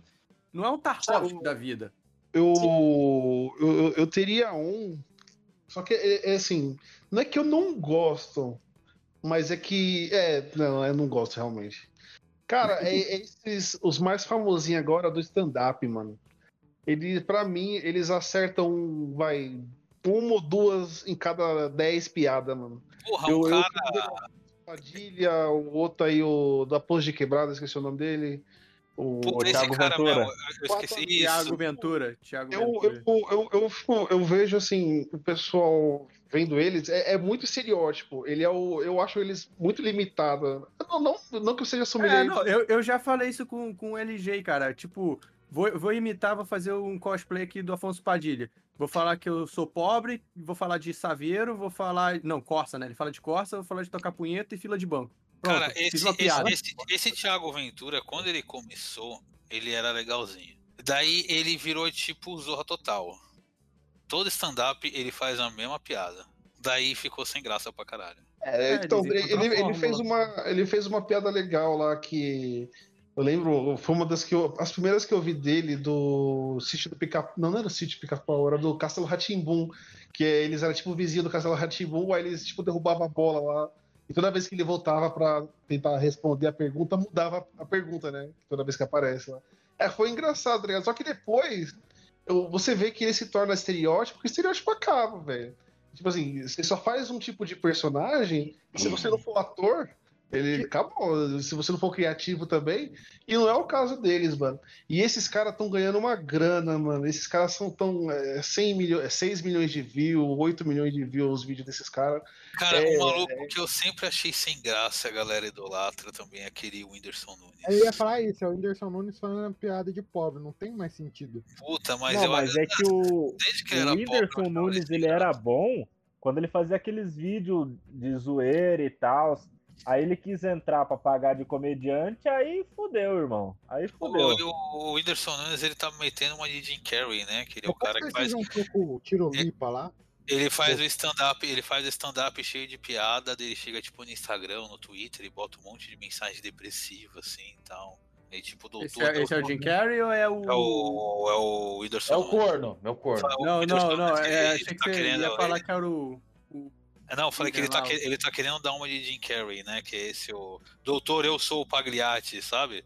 Não é um Tarkovsky da vida. Eu, eu, eu teria um. Só que é, é assim, não é que eu não gosto, mas é que. É, não, eu não gosto realmente. Cara, é, é esses, os mais famosinhos agora do stand-up, mano. Eles, pra mim, eles acertam, vai, uma ou duas em cada dez piadas, mano. Porra, eu, um eu- cara. Padilha, o outro aí, o da Pose de Quebrada, esqueci o nome dele. O esse Thiago cara Ventura. mesmo, eu esqueci isso. Thiago Ventura. Thiago Eu, Ventura. eu, eu, eu, eu vejo assim, o pessoal vendo eles, é, é muito estereótipo. Ele é o. Eu acho eles muito limitado. Não, não, não que eu seja É, sommelier. não, eu, eu já falei isso com, com o LG, cara. Tipo, vou, vou imitar, vou fazer um cosplay aqui do Afonso Padilha. Vou falar que eu sou pobre, vou falar de Saveiro, vou falar. Não, Corsa, né? Ele fala de Corsa, vou falar de tocar punheta e fila de banco. Pronto, Cara, fiz esse, uma piada. esse, esse, esse Thiago Ventura, quando ele começou, ele era legalzinho. Daí ele virou tipo Zorra Total. Todo stand-up ele faz a mesma piada. Daí ficou sem graça pra caralho. É, então, ele, ele, ele fez uma, ele fez uma piada legal lá que. Eu lembro, foi uma das que eu. As primeiras que eu vi dele do sítio do pica Não, não era o sítio pica-pau, era do Castelo Ratimbum. Que é, eles eram tipo vizinho do Castelo Ratimbum, aí eles tipo derrubavam a bola lá. E toda vez que ele voltava pra tentar responder a pergunta, mudava a pergunta, né? Toda vez que aparece lá. É, foi engraçado, ligado? Só que depois eu- você vê que ele se torna estereótipo, porque estereótipo acaba, velho. Tipo assim, você só faz um tipo de personagem, e se você não for ator, ele acabou. Se você não for criativo também, e não é o caso deles, mano. E esses caras estão ganhando uma grana, mano. Esses caras são tão. É, 100 milhões, 6 milhões de views, 8 milhões de views os vídeos desses caras. Cara, É, o maluco que eu sempre achei sem graça, a galera idolatra também, é aquele Whindersson Nunes. Eu ia falar isso, é o Whindersson Nunes falando piada de pobre, não tem mais sentido. Puta, mas não, eu mas é que o, desde que o ele era Whindersson Nunes ele era bom quando ele fazia aqueles vídeos de zoeira e tal. Aí ele quis entrar pra pagar de comediante, aí fudeu, irmão. Aí fudeu. O, o, o Whindersson Nunes ele tá metendo uma de Jim Carrey, né? Que ele é o cara que faz. Um pouco Tirolipa lá? Ele faz o stand-up, ele faz o stand-up cheio de piada, ele chega tipo no Instagram, no Twitter, e bota um monte de mensagem depressiva, assim e tal. Aí, tipo, doutor. Esse é, esse é o Jim Carrey ou é o. É o, é o Whindersson É o corno, é o corno. O Não, Whindersson não, não. Nunes, É, ele- achei ele que tá você querendo- ia falar ele- que era o. É, Não, eu falei que ele tá, ele tá querendo dar uma de Jim Carrey, né? Que é esse o. Doutor, eu sou o Pagliatti, sabe?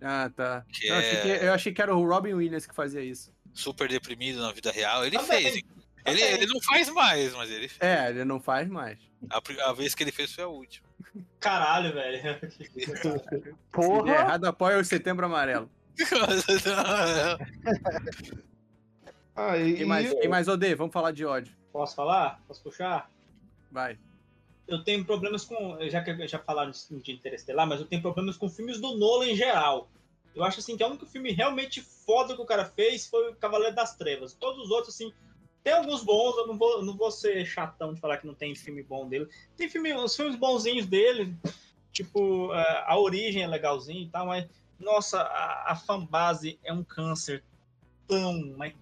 Ah, tá. Que Não, achei é- que- eu achei que era o Robin Williams que fazia isso. Super deprimido na vida real. Ele Também. fez. hein? Ele, ele não faz mais, mas ele fez. É, ele não faz mais. A, a vez que ele fez foi a última. Caralho, velho. Se der errado, apoia o Setembro Amarelo. Ah, e, Quem mais, quem mais odeia? Vamos falar de ódio. Posso falar? Posso puxar? Vai. Eu tenho problemas com. Já que já falaram de Interestelar, mas eu tenho problemas com filmes do Nolan em geral. Eu acho assim que o único filme realmente foda que o cara fez foi o Cavaleiro das Trevas. Todos os outros, assim, tem alguns bons, eu não vou, não vou ser chatão de falar que não tem filme bom dele. Tem filme, os filmes bonzinhos dele, tipo, é, A Origem é legalzinho e tal, mas, nossa, a, a fanbase é um câncer tão, mas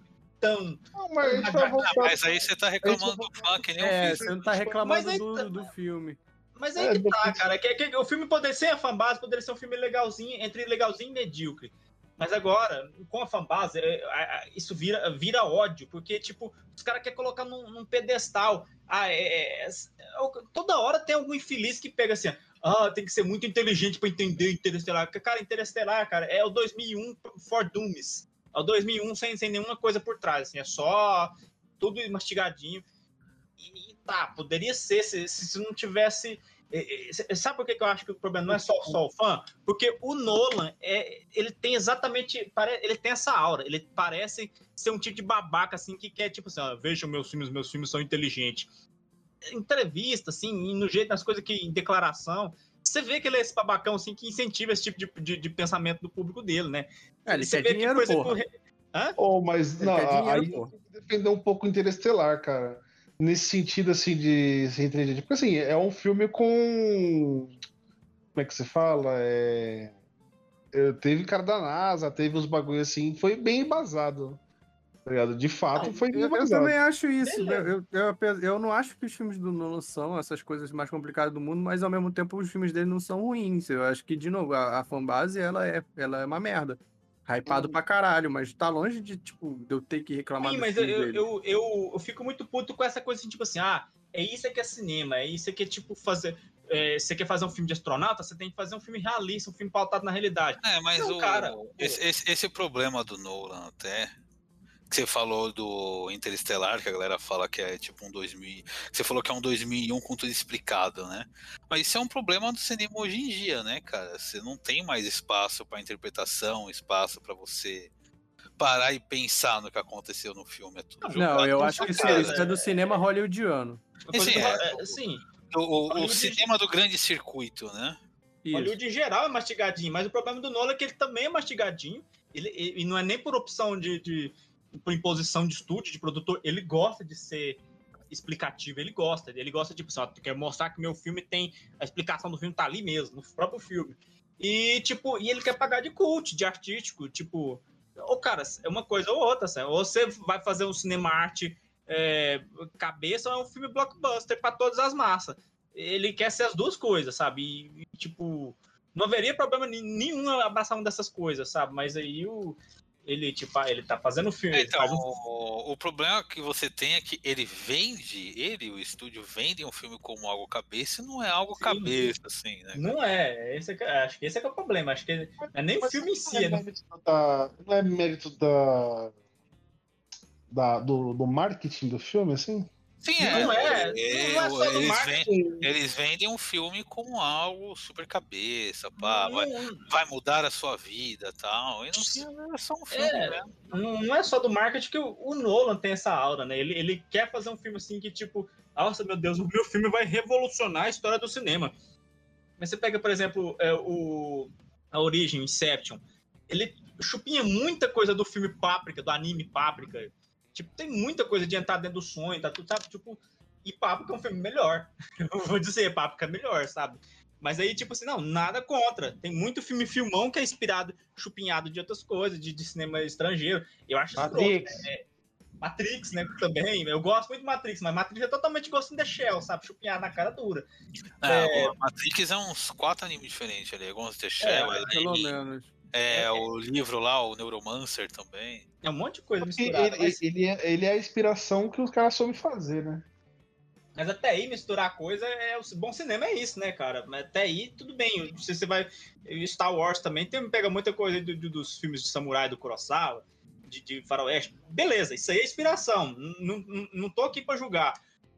tão. mas vai voltar- Ah, mas aí você tá reclamando do fã que nem É, você não tá reclamando Mas aí do, do filme. Mas aí que tá, cara. Que, que- o filme poderia ser a fanbase, poderia ser um filme legalzinho, entre legalzinho e medíocre. Mas agora, com a fanbase, é, isso vira, vira ódio, porque, tipo, os caras querem colocar num, num pedestal. Ah, é, é- é- toda hora tem algum infeliz que pega assim, ah, tem que ser muito inteligente pra entender Interestelar. Cara, Interestelar, cara, é o 2001 for Dooms. É o 2001 sem, sem nenhuma coisa por trás, assim, é só tudo mastigadinho. E tá, poderia ser se, se não tivesse. Sabe por que que eu acho que o problema não é só, só o fã? Porque o Nolan, é, ele tem exatamente. Ele tem essa aura. Ele parece ser um tipo de babaca, assim, que quer, tipo assim, ó, vejam meus filmes, meus filmes são inteligentes. Entrevista, assim, e no jeito das coisas que em declaração. Você vê que ele é esse babacão, assim, que incentiva esse tipo de, de, de pensamento do público dele, né? É, ele Você quer vê que dinheiro, que o re- Hã? Oh, mas Ele não, dinheiro, aí tem que defender um pouco o Interestelar, cara. Nesse sentido, assim, de ser inteligente. Porque, assim, é um filme com. Como é que se fala? É... é, Teve cara da NASA, teve uns bagulho assim, foi bem embasado. Tá ligado? De fato, foi Eu, eu também acho isso. né? Eu, eu, eu, não acho que os filmes do Nolan são essas coisas mais complicadas do mundo, mas ao mesmo tempo os filmes dele não são ruins. Eu acho que, de novo, a, a fanbase ela é, ela é uma merda. Hypado pra caralho, mas tá longe de, tipo, de eu ter que reclamar Sim, mas eu, eu, dele. eu, eu, eu fico muito puto com essa coisa assim, tipo assim, ah, é isso que é cinema, é isso que é tipo fazer. é, você quer fazer um filme de astronauta, você tem que fazer um filme realista, um filme pautado na realidade. É, mas Não, o, cara, esse, esse, esse problema do Nolan até. Que você falou do Interestelar, que a galera fala que é tipo um 2000. que Você falou que é um 2001 com tudo explicado, né? Mas isso é um problema do cinema hoje em dia, né, cara? Você não tem mais espaço para interpretação, espaço para você parar e pensar no que aconteceu no filme. É tudo Não, jogado eu na acho que isso, cara. isso é do cinema hollywoodiano. Esse é, É, sim, o, o- o cinema do grande circuito, né? Hollywood em geral é mastigadinho, mas o problema do Nolan é que ele também é mastigadinho, ele, e e não é nem por opção de, de- por imposição de estúdio, de produtor, ele gosta de ser explicativo, ele gosta, ele gosta tipo, assim, quer mostrar que meu filme tem a explicação do filme tá ali mesmo, no próprio filme. E tipo, e ele quer pagar de cult, de artístico, tipo, ou cara, é uma coisa ou outra, assim, ou você vai fazer um cinema arte é, cabeça ou é um filme blockbuster para todas as massas. Ele quer ser as duas coisas, sabe? E, e, tipo, não haveria problema nenhum abraçar uma dessas coisas, sabe? Mas aí o ele tipo, ah, ele tá fazendo filme, ele Então, faz um o, o problema que você tem é que ele vende, ele, o estúdio, vende um filme como algo cabeça e não é algo cabeça, assim, né? Não é, esse é acho que esse é, que é o problema. Acho que não é nem o filme em si. Não é é mérito da, não é mérito da, da- do, do marketing do filme, assim? Sim, Não é, não é só do eles, marketing. vendem, eles vendem um filme como algo super cabeça, pá, vai, Não- vai mudar a sua vida tal. E não é só um filme, É, né? não não é só do marketing que o, o Nolan tem essa aura, né? Ele, ele quer fazer um filme assim que, tipo, nossa, meu Deus, o meu filme vai revolucionar a história do cinema. Mas você pega, por exemplo, é, o, a origem, Inception. Ele chupinha muita coisa do filme Páprica, do anime Páprica. Tipo, tem muita coisa de entrar dentro do sonho, tá tudo, sabe? Tipo, e Páprica é um filme melhor. Eu vou dizer, Páprica é melhor, sabe? Mas aí, tipo assim, não, nada contra. Tem muito filme filmão que é inspirado, chupinhado de outras coisas, de, de cinema estrangeiro. Eu acho Matrix. escroto, né? Matrix, né, também. Eu gosto muito de Matrix, mas Matrix é totalmente Ghost in the Shell, sabe? Chupinhado na cara dura. É, É. Matrix é uns quatro animes diferentes ali. Ghost in the Shell, É, Alien, Pelo menos. É, o livro lá, o Neuromancer também. É um monte de coisa Ele, misturada. ele, mas, ele é, ele é a inspiração que os caras soubem fazer, né? mas até aí misturar coisa é o bom cinema é isso, né, cara? Mas até aí tudo bem. Se você vai Star Wars também tem pega muita coisa do- do- dos filmes de samurai do Kurosawa, de, de faroeste. Beleza, isso aí é inspiração. Não, não, não tô aqui pra julgar.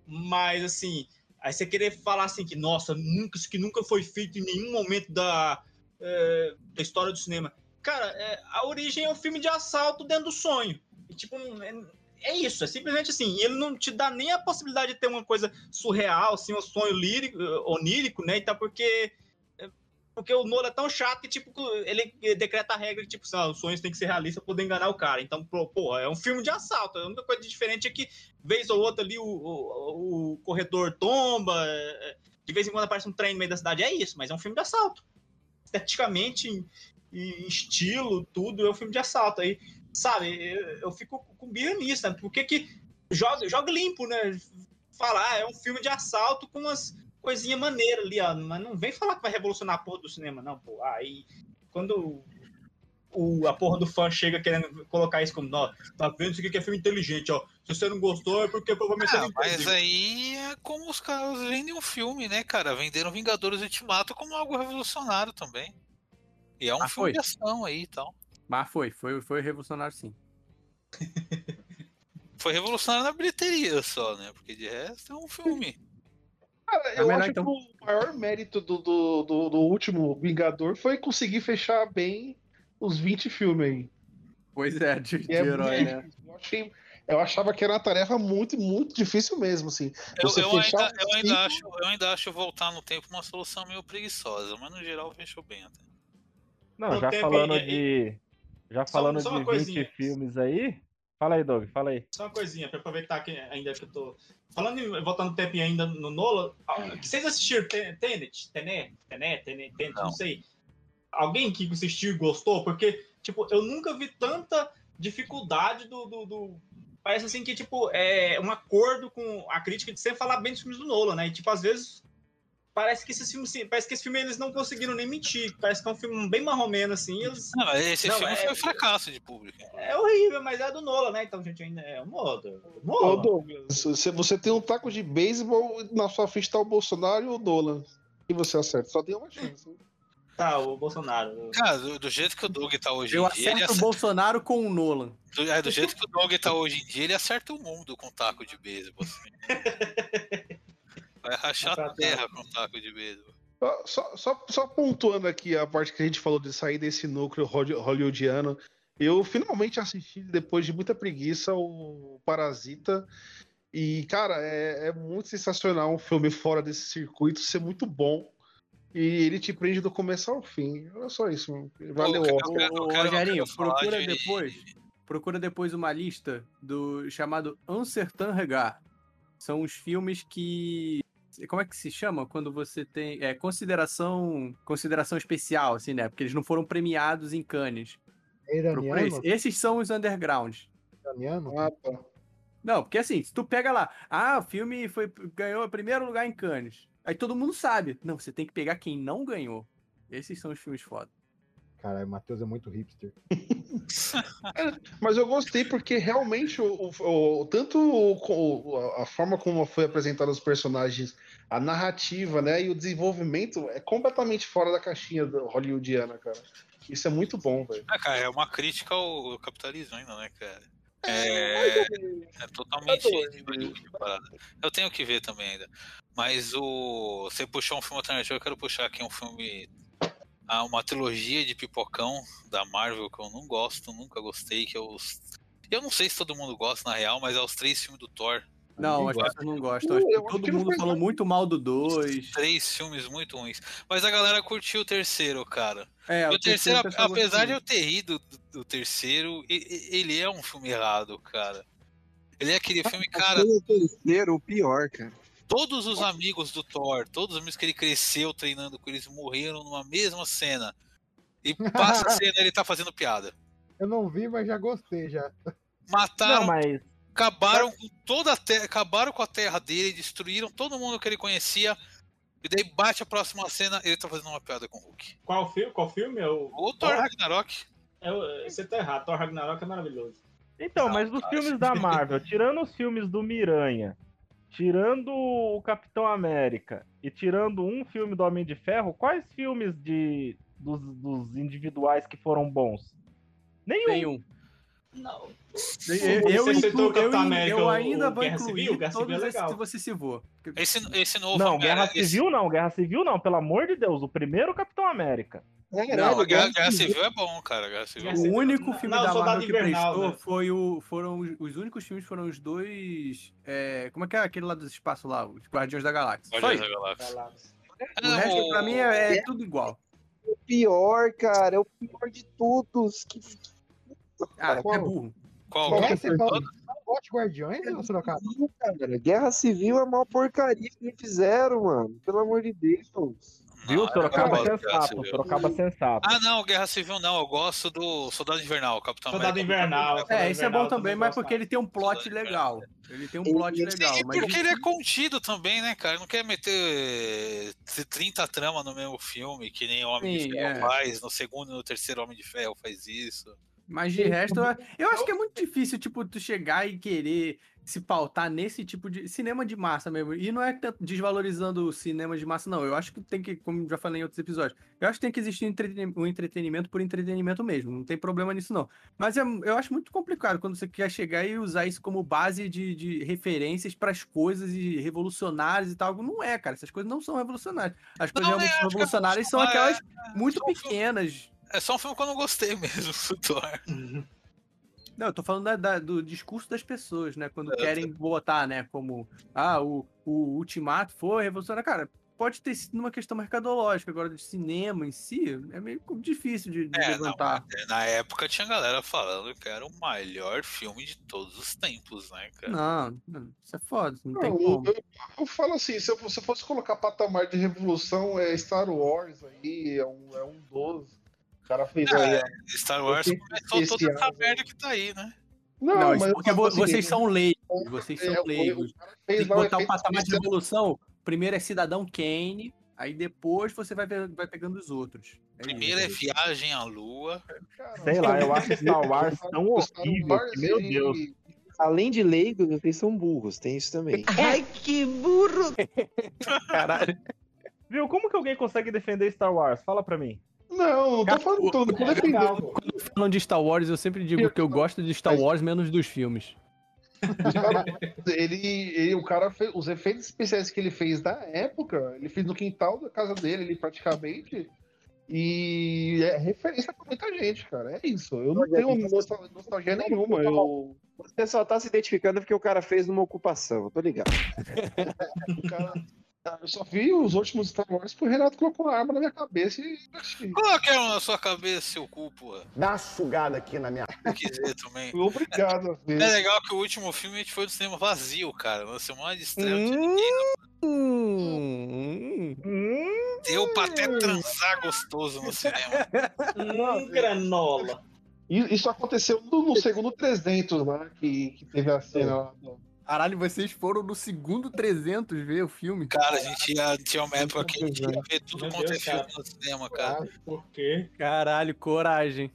Mas assim, aí você querer falar assim que nossa, nunca isso que nunca foi feito em nenhum momento da é, da história do cinema. Cara, é, a origem é um filme de assalto dentro do sonho. E, tipo, é, é isso, é simplesmente assim. E ele não te dá nem a possibilidade de ter uma coisa surreal, assim, um sonho lírico, eh, onírico, né? Então, porque. é, Porque o Nolan é tão chato que, tipo, ele decreta a regra que, tipo, os sonhos têm que ser realistas pra poder enganar o cara. Então, pô, é um filme de assalto. A única coisa diferente é que, vez ou outra ali, o, o, o corredor tomba, é, de vez em quando aparece um trem no meio da cidade. É isso, mas é um filme de assalto. Esteticamente, em, em estilo, tudo, é um filme de assalto. Aí, sabe, eu, eu fico com birra nisso, né? Que que joga, joga limpo, né? Falar, ah, é um filme de assalto com umas coisinhas maneiras ali, ó. Mas não vem falar que vai revolucionar a porra do cinema, não, pô. Aí, quando o, a porra do fã chega querendo colocar isso como, ó, tá vendo isso aqui que é filme inteligente, ó. Se você não gostou, é porque provavelmente você Ah, não mas entendeu. aí é como os caras vendem um filme, né, cara? Venderam Vingadores Ultimato como algo revolucionário também. E é um Ah, filme foi. de ação aí e tal. Mas foi, foi, foi revolucionário sim. Foi revolucionário na bilheteria só, né? Porque de resto é um filme. Cara, É eu melhor, acho então. que o maior mérito do, do, do, do último Vingador foi conseguir fechar bem os 20 filmes aí. Pois é, de, de é herói, né? Eu, achei- eu achava que era uma tarefa muito, muito difícil mesmo, assim. Eu, Você eu ainda, eu, ainda acho, eu ainda acho voltar no tempo uma solução meio preguiçosa, mas no geral fechou bem até. Não, Não, já falando e- de. Já falando só uma de 20 coisinha. filmes aí, Fala aí, Doug, fala aí. Só uma coisinha, pra aproveitar que ainda que eu tô. Falando em voltando tempinho ainda no Nola, ah, vocês assistiram Ten- Tenet? Tenet? Tenet? Tenet? Tenet? Não sei. Alguém que assistiu e gostou? Porque, tipo, eu nunca vi tanta dificuldade do. do- do- Parece assim que, tipo, é um acordo com a crítica de sempre falar bem dos filmes do Nolan, né? E, tipo, às vezes. Parece que esse filme, parece que esse filme eles não conseguiram nem mentir. Parece que é um filme bem marromeno, assim. Eles... Não, esse Não, filme é- foi um fracasso de público. É horrível, mas é do Nola, né? Então, gente, ainda é o modo. Ô, Nola. Douglas, você, tem um taco de beisebol na sua frente tá o Bolsonaro e o Nolan. E você acerta, só tem uma chance. Tá, o Bolsonaro. Cara, do, do jeito que o Doug tá hoje Eu em dia, ele acerto o Bolsonaro com o Nolan. do, é, do jeito que o Doug tá hoje em dia, ele acerta o mundo com taco de beisebol. assim. Vai rachar a terra com taco de beisebol. Só, só, só, pontuando aqui a parte que a gente falou de sair desse núcleo holly- hollywoodiano, eu finalmente assisti, depois de muita preguiça, o Parasita. E, cara, é, é muito sensacional um filme fora desse circuito ser muito bom. E ele te prende do começo ao fim. Olha só isso, mano. Valeu, Pô, quero- Rogerinho, eu quero falar procura de- depois. Procura depois uma lista do chamado Un Certain Regard. São os filmes que. Como é que se chama? Quando você tem. É, consideração. Consideração especial, assim, né? Porque eles não foram premiados em Cannes. É esse. Esses são os undergrounds. Iraniano? Ah, tá. Não, porque assim, se tu pega lá, ah, o filme foi, ganhou o primeiro lugar em Cannes. Aí todo mundo sabe. Não, você tem que pegar quem não ganhou. Esses são os filmes foda. Caralho, o Matheus é muito hipster. Mas eu gostei porque realmente o, o- o- tanto o- o- a forma como foi apresentada os personagens, a narrativa, né, e o desenvolvimento é completamente fora da caixinha do hollywoodiana, cara. Isso é muito bom, velho. Ah, cara, é uma crítica ao capitalismo ainda, né, cara? É, é totalmente. Eu tenho que ver também ainda. Mas o. Você puxou um filme alternativo, eu quero puxar aqui um filme. ah, uma trilogia de pipocão da Marvel que eu não gosto, nunca gostei, que é os. Eu não sei se todo mundo gosta na real, mas é os três filmes do Thor. Não, as pessoas não gostam. Acho que todo mundo falou muito mal do 2. Três filmes muito ruins. Mas a galera curtiu o terceiro, cara. É, o o terceiro, terceiro pessoal apesar de gostou eu ter rido do, do terceiro, ele é um filme errado, cara. Ele é aquele filme, cara. O terceiro, o pior, cara. Todos os amigos do Thor, todos os amigos que ele cresceu treinando com eles morreram numa mesma cena. E passa a cena e ele tá fazendo piada. Eu não vi, mas já gostei já. Mataram, Não, mas acabaram com toda a terra, acabaram com a terra dele, destruíram todo mundo que ele conhecia. E daí bate a próxima cena, ele tá fazendo uma piada com o Hulk. Qual filme? Qual filme? É o... O Thor Ragnarok. É o- Você tá errado, Thor Ragnarok é maravilhoso. Então, mas dos filmes da Marvel, tirando os filmes do Miranha, tirando o Capitão América e tirando um filme do Homem de Ferro, quais filmes de dos, dos individuais que foram bons? Nenhum. Nenhum. Não. Eu, eu, Capitão eu, América, eu ainda o vou Guerra incluir Civil? Civil todos é esses que você civou. Esse, esse novo Não, Guerra Civil não, Guerra Civil não, pelo amor de Deus, o primeiro Capitão América. Não, a Guerra, Guerra Civil é bom, cara. Guerra Civil. O único filme Não, da Marvel que Invernal, prestou né? foi o, foram os, os únicos filmes foram os dois. é, como é que é aquele lá do espaço lá? Os Guardiões da Galáxia. Guardiões da Galáxia. O resto, pra mim, é, é tudo igual. O pior, cara, é o pior de todos. Que... Ah, Qual? é burro. Qual? Qual você fala? Gote Guardiões ou Sorocaba? Não, cara, Guerra Civil é a maior porcaria que fizeram, mano. Pelo amor de Deus. Viu? eu Sorocaba Guerra sensato, Civil. Sorocaba sensato. Ah, não, Guerra Civil não. Eu gosto do Soldado Invernal, Capitão Soldado América. Invernal. É, esse é bom também, mas porque ele tem um plot legal. Ele tem um plot legal. E Mas porque ele é contido também, né, cara? Não quer meter eh, 30 tramas no mesmo filme, que nem o Homem Sim, de Ferro é. faz. No segundo e no terceiro Homem de Ferro faz isso. Mas de resto, eu- acho que é muito difícil, tipo, tu chegar e querer se pautar nesse tipo de cinema de massa mesmo. E não é desvalorizando o cinema de massa, não. Eu acho que tem que, como já falei em outros episódios, eu acho que tem que existir um entreten- entretenimento por entretenimento mesmo. Não tem problema nisso, não. Mas é- eu acho muito complicado quando você quer chegar e usar isso como base de, de referências para as coisas e revolucionárias e tal. Não é, cara. Essas coisas não são revolucionárias. As coisas Não, realmente é, é revolucionárias são só- aquelas é- muito pequenas. É só um filme que eu não gostei mesmo, do Thor. Não, eu tô falando da- da- do discurso das pessoas, né? Quando querem botar, né? Como, ah, o, o Ultimato foi revolucionário. Cara, pode ter sido uma questão mercadológica. Agora, de cinema em si, é meio difícil de, de É, não, levantar. mas na época tinha galera falando que era o melhor filme de todos os tempos, né, cara? Não, não, isso é foda, não, tem Não, como. eu, eu falo assim, se eu se eu fosse colocar patamar de revolução, é Star Wars aí, é um, é um 12. O cara fez aí. É, ó, Star Wars começou esse toda essa ano. merda que tá aí, né? Não, Não, mas porque falo vo- assim, vocês são leigos, vocês É, são leigos. Tem que botar o efeito patamar de revolução. Primeiro é Cidadão Kane, aí depois você vai, vai pegando os outros. É Primeiro é. Viagem à Lua. Sei lá, eu acho Star Wars tão horrível que, meu Deus. Além de leigos, vocês são burros, tem isso também. Ai, que burro! Caralho. Viu, como que alguém consegue defender Star Wars? Fala pra mim. Não, não tô falando tudo, tô defendendo. Quando falam de Star Wars, eu sempre digo que eu gosto de Star Wars menos dos filmes. Ele, ele, o cara fez, os efeitos especiais que ele fez da época, ele fez no quintal da casa dele, ele praticamente. E é referência pra muita gente, cara. É isso. Eu não tenho nostal- nostalgia nenhuma. Eu, Você só tá se identificando porque o cara fez numa ocupação, eu tô ligado. o cara- eu só vi os últimos Star Wars porque o Renato colocou uma arma na minha cabeça e assisti. Coloque ela na sua cabeça, seu cu, porra. Dá uma sugada aqui na minha. Se quiser também. Obrigado. a ver. É legal que o último filme a gente foi no cinema vazio, cara. Na semana de estreia não Hum. tinha ninguém. Deu pra até transar gostoso no cinema. Hum, granola. Isso aconteceu no, no segundo 300 lá, que, que teve a cena lá. do- Caralho, vocês foram no segundo 300 ver o filme? Cara, a gente ia, tinha uma época que a gente ia ver tudo quanto é filme no cinema, cara. Por quê? Caralho, coragem.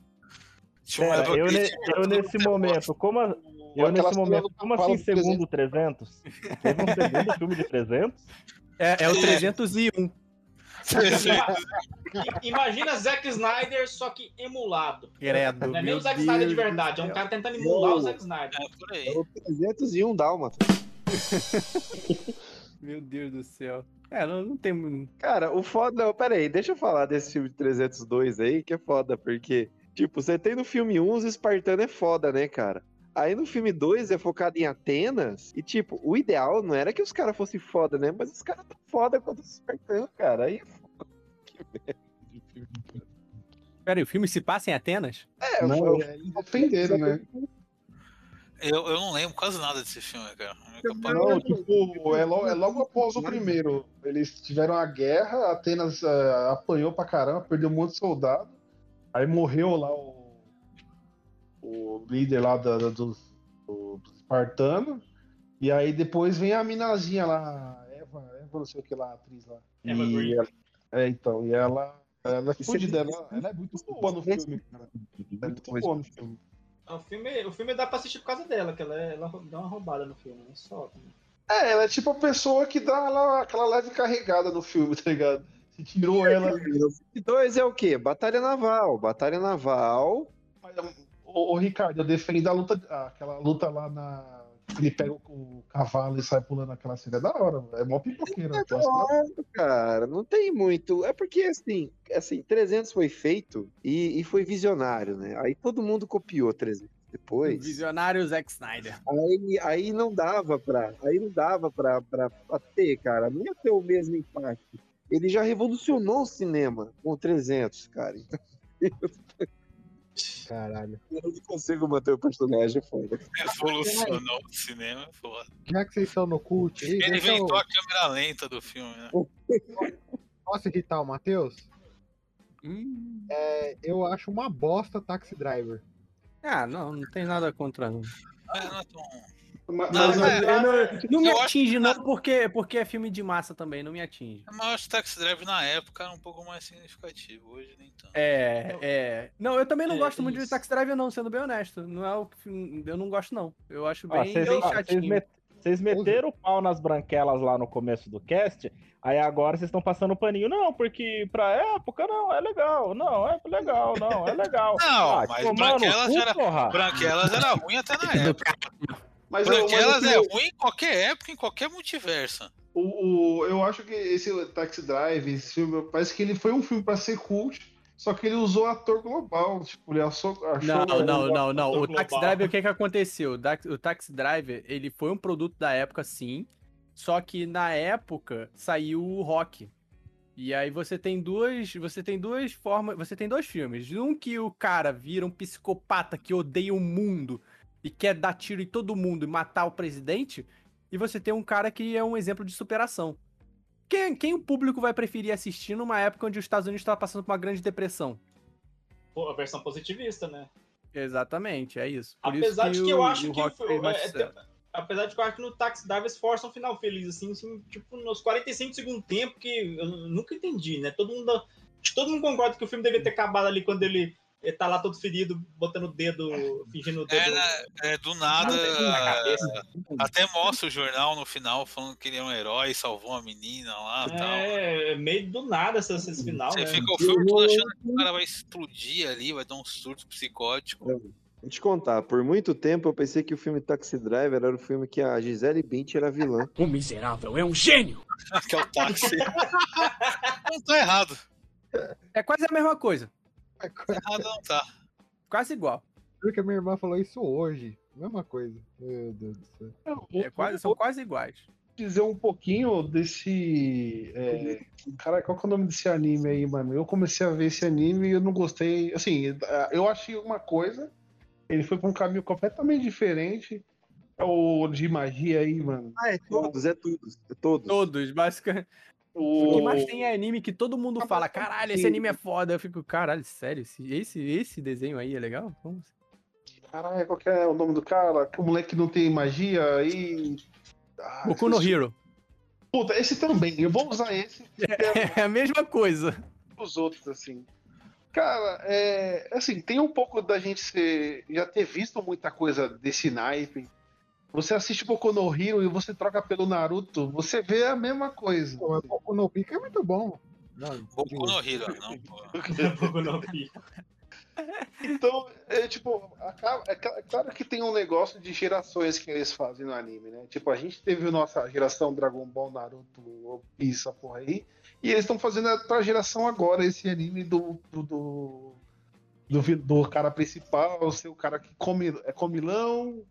Tinha uma Pera, eu, ne- eu nesse no momento, como, a- eu Aquela nesse momento, como assim do 300? segundo 300? Teve um segundo filme de 300? É, é o 301. Imagina Zack Snyder, só que emulado. Credo. Não é nem o Zack Snyder de verdade, é um cara tentando emular o Zack Snyder. É por aí. É o 301 Dálmata. Meu Deus do céu. É, não, não tem. Cara, o foda. Não, pera aí, deixa eu falar desse filme de 302 aí, que é foda, porque, tipo, você tem no filme 1 os espartanos é foda, né, cara? Aí no filme 2 é focado em Atenas, e, tipo, o ideal não era que os caras fossem foda, né? Mas os caras tão foda quanto os espartanos, cara. Aí é foda. Que merda de filme. Pera aí, o filme se passa em Atenas? É, Não, foi- é, eles defenderam, né? Eu, eu não lembro quase nada desse filme, cara. Não, tipo, é logo, é logo após o primeiro. Eles tiveram a guerra, Atenas ah, apanhou pra caramba, perdeu um monte de soldado. Aí morreu lá o, o líder lá da, da- dos, do- dos espartanos. E aí depois vem a minazinha lá, Eva, Eva não sei o que lá, a atriz lá. Eva E Green. ela- é, então, e ela, ela é é fodida, ela, ela é muito boa no filme, cara. Ela é muito boa no filme. O filme, o filme dá pra assistir por causa dela, que ela, é- ela dá uma roubada no filme, é só. também. É, ela é tipo a pessoa que dá lá aquela leve carregada no filme, tá ligado? Se tirou ela. E dois é o quê? Batalha naval. Batalha naval. Ô, ô, Ricardo, eu defendo a luta, aquela luta lá na. Ele pega o, cavalo e sai pulando aquela cena. É da hora, é mó pipoqueira. É óbvio, cara, não tem muito. É porque, assim, assim 300 foi feito e, e foi visionário, né? Aí todo mundo copiou 300 depois. Visionário Zack Snyder. Aí, aí não dava pra. Aí não dava pra, pra, pra ter, cara. Não ia ter o mesmo impacto. Ele já revolucionou o cinema com o 300, cara. Então, Caralho. eu não consigo manter o personagem foda. Revolucionou o cinema, é foda. Já que vocês estão no cult aí, Ele deixa eu... inventou a câmera lenta do filme, né? posso irritar o Matheus? Hum. É, eu acho uma bosta Taxi Driver. Ah, não, não tem nada contra. Não, É, não é tão... Mas, Não, mas- é, não, não me Eu atinge, não, porque, porque é filme de massa também, não me atinge. Mas eu acho que Taxi Drive na época era um pouco mais significativo, hoje nem tanto. É, é. Não, eu também não É, gosto muito de Taxi Driver, não, sendo bem honesto. Não é o filme. Eu não gosto, não. Eu acho bem, Vocês bem ó, vocês chatinho. met- vocês meteram o pau nas branquelas lá no começo do cast, aí agora vocês estão passando paninho. Não, porque pra época não, é legal. Não, é legal, não, é legal. Não, Ah, mas no Branquelas cu, era, porra. Branquelas era ruim até na época. Mas eu- mas Branquelas assim, é ruim em qualquer época, em qualquer multiverso. o, o- eu acho que esse Taxi Drive, esse filme, parece que ele foi um filme pra ser cult, só que ele usou ator global. Tipo, ele achou. achou Não, não, não, não. O global. Taxi Driver, o que que aconteceu? O Taxi Driver, ele foi um produto da época, sim. Só que na época saiu o rock. E aí você tem duas, você tem duas formas, você tem dois filmes. Um que o cara vira um psicopata que odeia o mundo e quer dar tiro em todo mundo e matar o presidente, e você tem um cara que é um exemplo de superação. Quem, quem o público vai preferir assistir numa época onde os Estados Unidos estava passando por uma grande depressão? Pô, a versão positivista, né? Exatamente, é isso. Por Apesar isso de que eu o- acho que foi- é, sucesso. Apesar de que eu acho que no Taxi Drivers força um final feliz, assim, assim, tipo, nos 45 do segundo tempo, que eu nunca entendi, né? Todo mundo. Que todo mundo concorda que o filme devia ter acabado ali quando ele, ele tá lá todo ferido, botando o dedo, fingindo o dedo. É, né, é, do nada. na cabeça. Até mostra o jornal no final falando que ele é um herói, salvou a menina lá e tal. É, meio do nada esse, esse final, Você né? fica o filme todo achando que o cara vai explodir ali, vai dar um surto psicótico. Vou te contar, por muito tempo eu pensei que o filme Taxi Driver era o filme que a Gisele Bint era vilã. O miserável é um gênio! que é o táxi. não tá errado. É quase a mesma coisa. Errado não tá. Quase igual. Porque minha irmã falou isso hoje. Mesma coisa. Meu Deus do céu. É quase, são quase iguais. dizer um pouquinho desse. é, Cara, qual que é o nome desse anime aí, mano? Eu comecei a ver esse anime e eu não gostei. Assim, eu achei uma coisa, ele foi pra um caminho completamente diferente. É o de magia aí, mano. Ah, é todos, é todos. É todos. Todos, basicamente. O O que mais tem é anime que todo mundo fala, caralho, esse anime é foda. Eu fico, caralho, sério, esse, esse, esse desenho aí é legal? Como assim? Caralho, qual que é o nome do cara? Que o moleque não tem magia aí. Ah, Boku no. Hero. Puta, esse também. Eu vou usar esse É a mesma coisa. os outros, assim. Cara, é. Assim, tem um pouco da gente ser, já ter visto muita coisa desse naipe. Você assiste Boku no Hero e você troca pelo Naruto, você vê a mesma coisa. Pô, mas Boku no Pico é muito bom. Não, Boku no Hero, não, pô. Boku no Pico. Então, é tipo, acaba- é é claro que tem um negócio de gerações que eles fazem no anime, né? Tipo, a gente teve a nossa geração Dragon Ball, Naruto, One Piece, essa porra aí, e eles estão fazendo a tua geração agora, esse anime do. do, do, do, do cara principal, ser o cara que come, é comilão,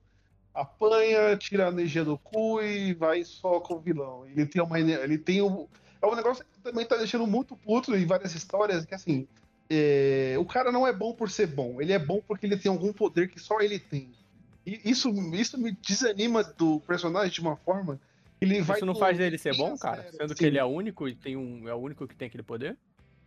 apanha, tira a energia do cu e vai só com o vilão. Ele tem uma ele tem um é um negócio que também tá deixando muito puto em várias histórias que assim é, o cara não é bom por ser bom, ele é bom porque ele tem algum poder que só ele tem. E isso, isso me desanima do personagem de uma forma. Ele vai Isso não faz dele ser bom, cara? Sendo que sim. ele é único e tem um, é o único que tem aquele poder?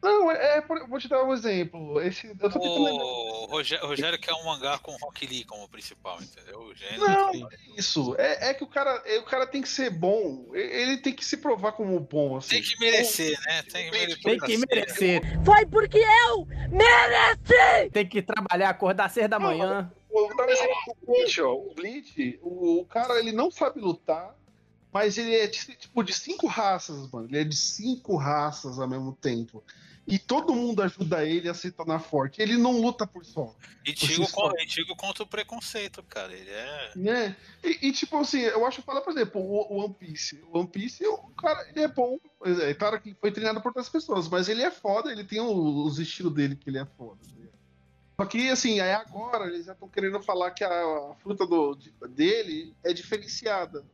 Não, é, é por- vou te dar um exemplo. Esse, eu tô. O Rogério, Rogério quer um mangá com Rock Lee como principal, entendeu? O gênio. Não, não é isso. É, é que o cara, é, o cara tem que ser bom. Ele tem que se provar como bom. Assim. Tem que merecer, né? Tem que merecer. Tem que merecer. Foi porque eu mereci! Tem que trabalhar, acordar às seis da manhã. Vou dar um exemplo do Bleach, ó. O Bleach, o, o cara, ele não sabe lutar, mas ele é tipo de cinco raças, mano. Ele é de cinco raças ao mesmo tempo. E todo mundo ajuda ele a se tornar forte. Ele não luta por só. E por si contra o preconceito, cara. Ele é. né? E, e, tipo assim, eu acho foda, por exemplo, o, o One Piece. O One Piece, o cara, ele é bom. É claro que foi treinado por outras pessoas, mas ele é foda, ele tem os estilos dele que ele é foda. né? Só que, assim, aí agora eles já estão querendo falar que a, a fruta do, de- dele é diferenciada.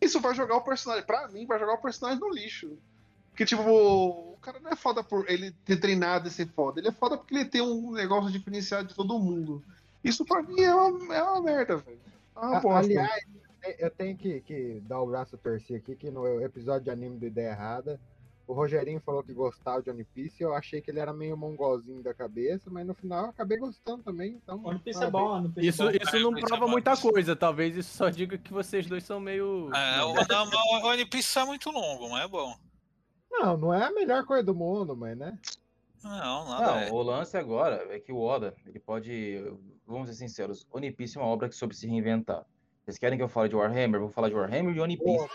Isso vai jogar o personagem, pra mim, vai jogar o personagem no lixo. Porque, tipo, o cara não é foda por ele ter treinado e ser foda. Ele é foda porque ele tem um negócio diferenciado de todo mundo. Isso pra mim é uma, é uma merda, velho. É uma A- bosta. aliás, é- eu tenho que, que dar o braço a torcer aqui, que no episódio de anime do Ideia Errada, o Rogerinho falou que gostava de One Piece, eu achei que ele era meio mongolzinho da cabeça, mas no final eu acabei gostando também, então... One Piece é bom, One Piece Isso, é bom. isso não prova muita coisa. Talvez isso só diga que vocês dois são meio. É, o, não, o One Piece é muito longo, mas é bom. Não, não é a melhor coisa do mundo, mas né? Não, nada. Não, é. o lance agora é que o Oda, ele pode, vamos ser sinceros, One Piece é uma obra que soube se reinventar. Vocês querem que eu fale de Warhammer? Vou falar de Warhammer e de One Piece.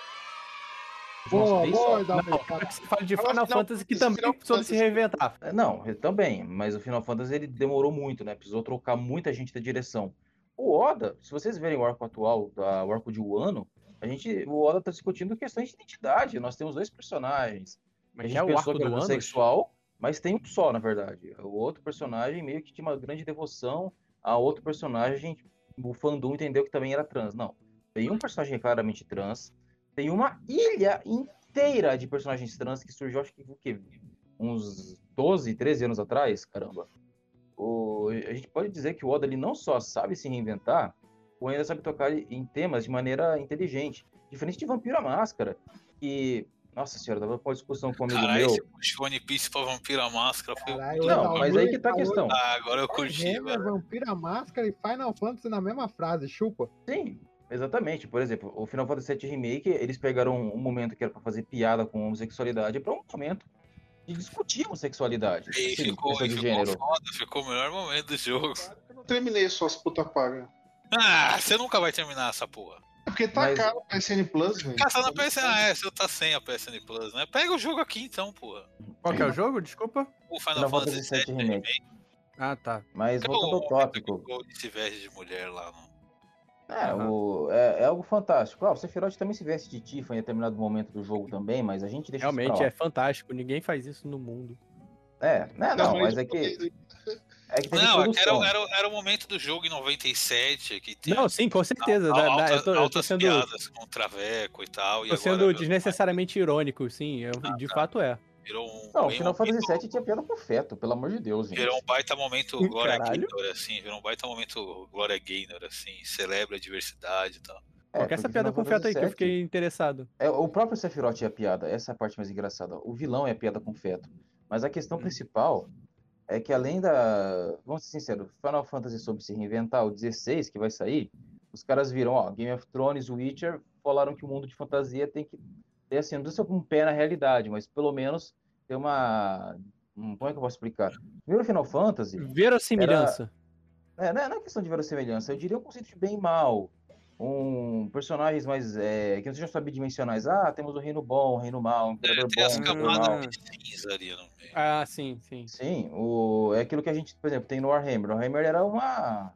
Boa, Nossa, boa, Não, cara. você fala de Final Final Fantasy que Fantasy, também Final soube se reinventar. É, Não, também, mas o Final Fantasy ele demorou muito, né? Precisou trocar muita gente da direção. O Oda, se vocês verem o arco atual, da, o arco de Wano, a gente, o Oda tá discutindo questões de identidade. Nós temos dois personagens. A Mas gente já é o pensou arco que do era mas tem um só, na verdade. O outro personagem meio que tinha uma grande devoção a outro personagem. O fandom entendeu que também era trans. Não. Tem um personagem claramente trans, Tem uma ilha inteira de personagens trans que surgiu, acho que o quê? uns 12, 13 anos atrás, caramba. O, a gente pode dizer que o Oda ele não só sabe se reinventar, como ainda sabe tocar em temas de maneira inteligente. Diferente de Vampiro à Máscara, que nossa senhora, dava uma discussão com um amigo Caralho, meu. esse puxou One Piece pra Vampira Máscara. Foi... Caralho, Não, mas aí que tá a Almir questão. Ah, agora eu curti, Warhammer, velho. Vampira Máscara e Final Fantasy na mesma frase, chupa. Sim, exatamente. Por exemplo, o Final Fantasy VII Remake, eles pegaram um momento que era pra fazer piada com homossexualidade pra um momento de discutir homossexualidade. E Sim, ficou, ficou gênero. foda, ficou o melhor momento do jogo. Eu não terminei suas puta paga. Ah, você nunca vai terminar essa porra. Porque tá Mas- caro o PSN Plus, velho. Cara, tá na PSN, ah, é, você tá sem a PSN Plus, né? Pega o jogo aqui então, porra. Qual que é o jogo? Desculpa. O Final, Final Fantasy VII VII Remake. Ah, tá. Mas voltando ao tópico, O se veste de mulher lá, não. é, o- é, é algo fantástico. Ah, o Sephiroth também se veste de Tifa em determinado momento do jogo também, mas a gente deixa isso Realmente é fantástico. Ninguém faz isso no mundo. É, né, não, mas é que, é que tem Não, é que era, era, era o momento do jogo em 97, que tinha Não, sim, com certeza. al- dá- dá- altas, eu tô, eu tô sendo, piadas com o Traveco e tal. E tô sendo agora desnecessariamente irônico, sim. eu- de fato é. virou um, Não, Final Fantasy VII tinha piada com feto, pelo amor de Deus, gente. Virou um baita momento Glória. Gaynor, assim. Virou um baita momento Glória Gaynor, assim. Celebra a diversidade e tal. É, essa piada com feto aí que eu fiquei interessado? É, o próprio Sephiroth é a piada, essa é a parte mais engraçada. O vilão é a piada com feto. Mas a questão Hum. principal é que além da. Vamos ser sinceros, Final Fantasy soube se reinventar, o 16 que vai sair, os caras viram, ó, Game of Thrones, Witcher, falaram que o mundo de fantasia tem que ter assim, não precisa ser um pé na realidade, mas pelo menos ter uma. um- como é que eu posso explicar? Primeiro Final Fantasy. Verossimilhança. É, não é não é questão de verossimilhança, eu diria um conceito de bem e mal. Um, personagens mais. É, que não sejam só bidimensionais. Ah, temos o reino bom, o reino mal, o imperador Tem as bom, imperador mal. camadas cinza ali no meio. Ah, sim, sim. Sim, o, é aquilo que a gente, por exemplo, tem no Warhammer. O Warhammer era uma.